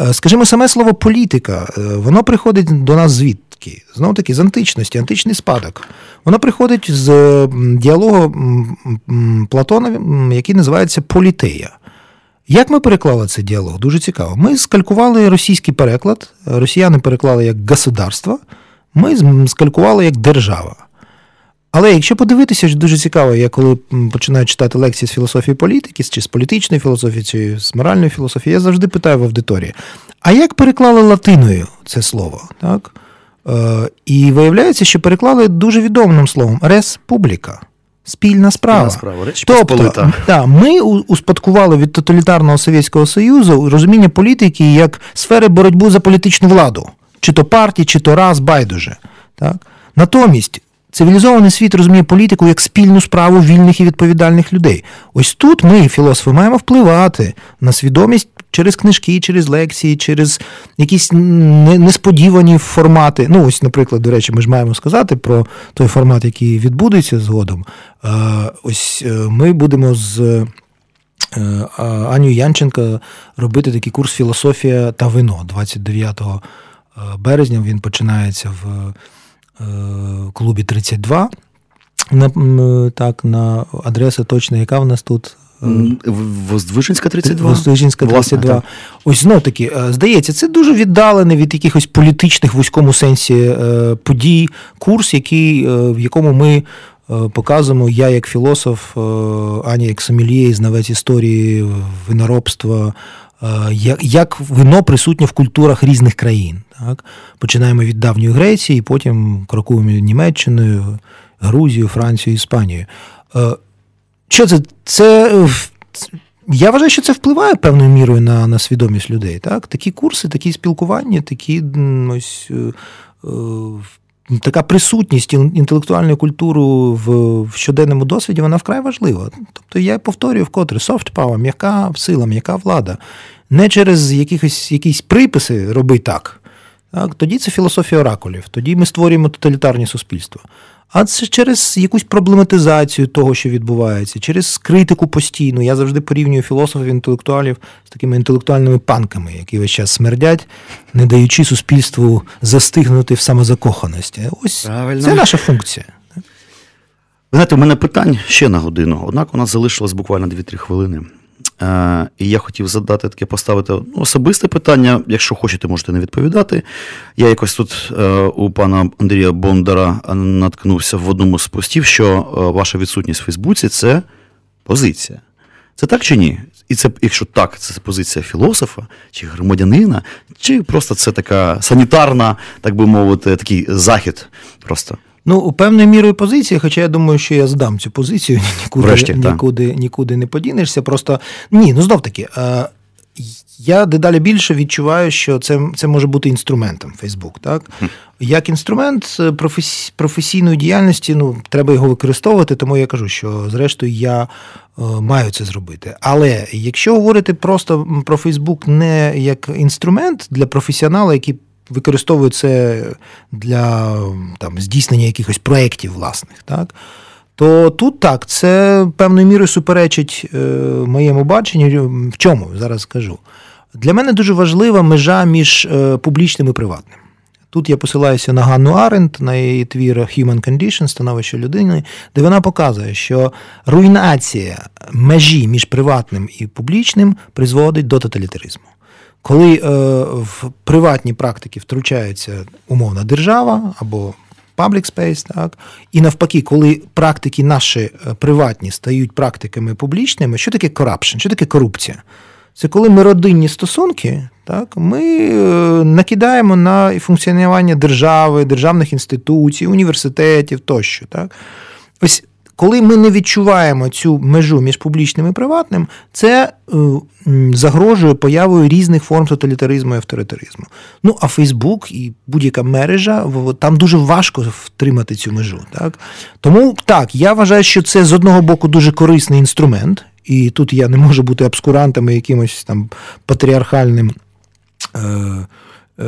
Е, скажімо, саме слово політика, воно приходить до нас звідти таки, знову таки, з античності, античний спадок. Воно приходить з діалогу Платона, який називається Політея. Як ми переклали цей діалог? Дуже цікаво. Ми скалькували російський переклад, росіяни переклали як государство, ми скалькували як держава. Але якщо подивитися, що дуже цікаво, я коли починаю читати лекції з філософії політики, чи з політичної філософії, чи з моральної філософії, я завжди питаю в аудиторії: а як переклали латиною це слово? Так? Е, і виявляється, що переклали дуже відомим словом республіка. Спільна справа. справа. Реч тобто, да, ми успадкували від тоталітарного Совєтського Союзу розуміння політики як сфери боротьби за політичну владу, чи то партії, чи то раз, байдуже. Так? Натомість цивілізований світ розуміє політику як спільну справу вільних і відповідальних людей. Ось тут ми, філософи, маємо впливати на свідомість через книжки, через лекції, через якісь несподівані формати. Ну, ось, наприклад, до речі, ми ж маємо сказати про той формат, який відбудеться згодом. Ось е, ми будемо з. Е, Аню Янченко робити такий курс філософія та вино 29 е, березня. Він починається в клубі 32. На, Так, на адреса точна, яка в нас тут Воздвиженська 32. Воздвиженська 32. Власне, Ось знов таки, е, здається, це дуже віддалений від якихось політичних в вузькому сенсі е, подій, курс, який, е, в якому ми показуємо я як філософ, Аня як сомельє, знавець історії, виноробства. Як вино присутнє в культурах різних країн. Так? Починаємо від давньої Греції, потім крокуємо Німеччиною, Грузією, Францією, Іспанією. Що це? Це. Я вважаю, що це впливає певною мірою на на свідомість людей. Так? Такі курси, такі спілкування, такі ось. Така присутність інтелектуальної культури в, в щоденному досвіді, вона вкрай важлива. Тобто я повторюю вкотре, soft power, м'яка сила, м'яка влада. Не через якихось, якісь приписи роби так. так. Тоді це філософія оракулів, тоді ми створюємо тоталітарні суспільства а це через якусь проблематизацію того, що відбувається, через критику постійну. Я завжди порівнюю філософів, інтелектуалів з такими інтелектуальними панками, які весь час смердять, не даючи суспільству застигнути в самозакоханості. Ось Правильно. це наша функція. Ви знаєте, у мене питань ще на годину, однак у нас залишилось буквально 2-3 хвилини. Е, і я хотів задати таке поставити ну, особисте питання. Якщо хочете, можете не відповідати. Я якось тут е, у пана Андрія Бондара наткнувся в одному з постів, що е, ваша відсутність в Фейсбуці це позиція. Це так чи ні? І це, якщо так, це позиція філософа чи громадянина, чи просто це така санітарна, так би мовити, такий захід просто. Ну, певною мірою позиції, хоча я думаю, що я здам цю позицію, нікуди Врешті, нікуди, нікуди не подінешся. Просто ні, ну знов таки. Е, я дедалі більше відчуваю, що це це може бути інструментом Фейсбук. Так? Як інструмент професі, професійної діяльності, ну, треба його використовувати, тому я кажу, що зрештою я е, маю це зробити. Але якщо говорити просто про Фейсбук не як інструмент для професіонала, який використовує це для там, здійснення якихось проєктів власних, так? то тут так, це певною мірою суперечить е, моєму баченню. В чому зараз скажу? Для мене дуже важлива межа між е, публічним і приватним. Тут я посилаюся на Ганну Аренд, на її твір Human Condition, становище людини, де вона показує, що руйнація межі між приватним і публічним призводить до тоталітаризму. Коли е, в приватні практики втручається умовна держава або public space, так і навпаки, коли практики наші е, приватні стають практиками публічними, що таке corruption, що таке корупція? Це коли ми родинні стосунки, так, ми е, накидаємо на функціонування держави, державних інституцій, університетів тощо. Так. Ось коли ми не відчуваємо цю межу між публічним і приватним, це е, загрожує появою різних форм тоталітаризму і авторитаризму. Ну, а Фейсбук і будь-яка мережа, там дуже важко втримати цю межу. Так? Тому так, я вважаю, що це з одного боку дуже корисний інструмент, і тут я не можу бути обскурантом і якимось там патріархальним. Е- Е,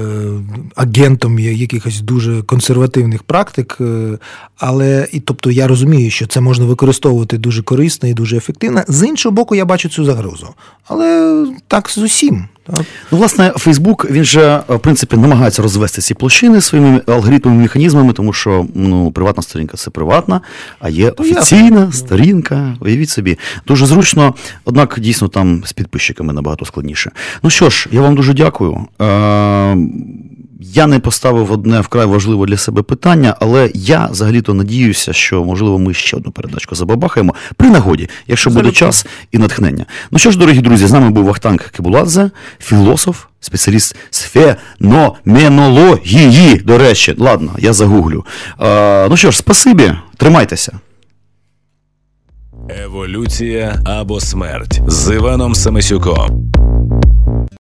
агентом якихось дуже консервативних практик, е, але і тобто я розумію, що це можна використовувати дуже корисно і дуже ефективно. З іншого боку, я бачу цю загрозу. Але так з усім. Так. Ну, власне, Фейсбук він же в принципі намагається розвести ці площини своїми алгоритмами, механізмами, тому що ну, приватна сторінка це приватна, а є ну, офіційна сторінка. Уявіть собі, дуже зручно, однак дійсно там з підписчиками набагато складніше. Ну що ж, я вам дуже дякую. Я не поставив одне вкрай важливе для себе питання, але я взагалі-то надіюся, що можливо ми ще одну передачку забабахаємо при нагоді, якщо буде час і натхнення. Ну що ж, дорогі друзі, з нами був Вахтанг Кибуладзе, філософ, спеціаліст з феноменології. До речі, ладно, я загуглю. А, ну що ж, спасибі, тримайтеся. Еволюція або смерть з Іваном Самисюком.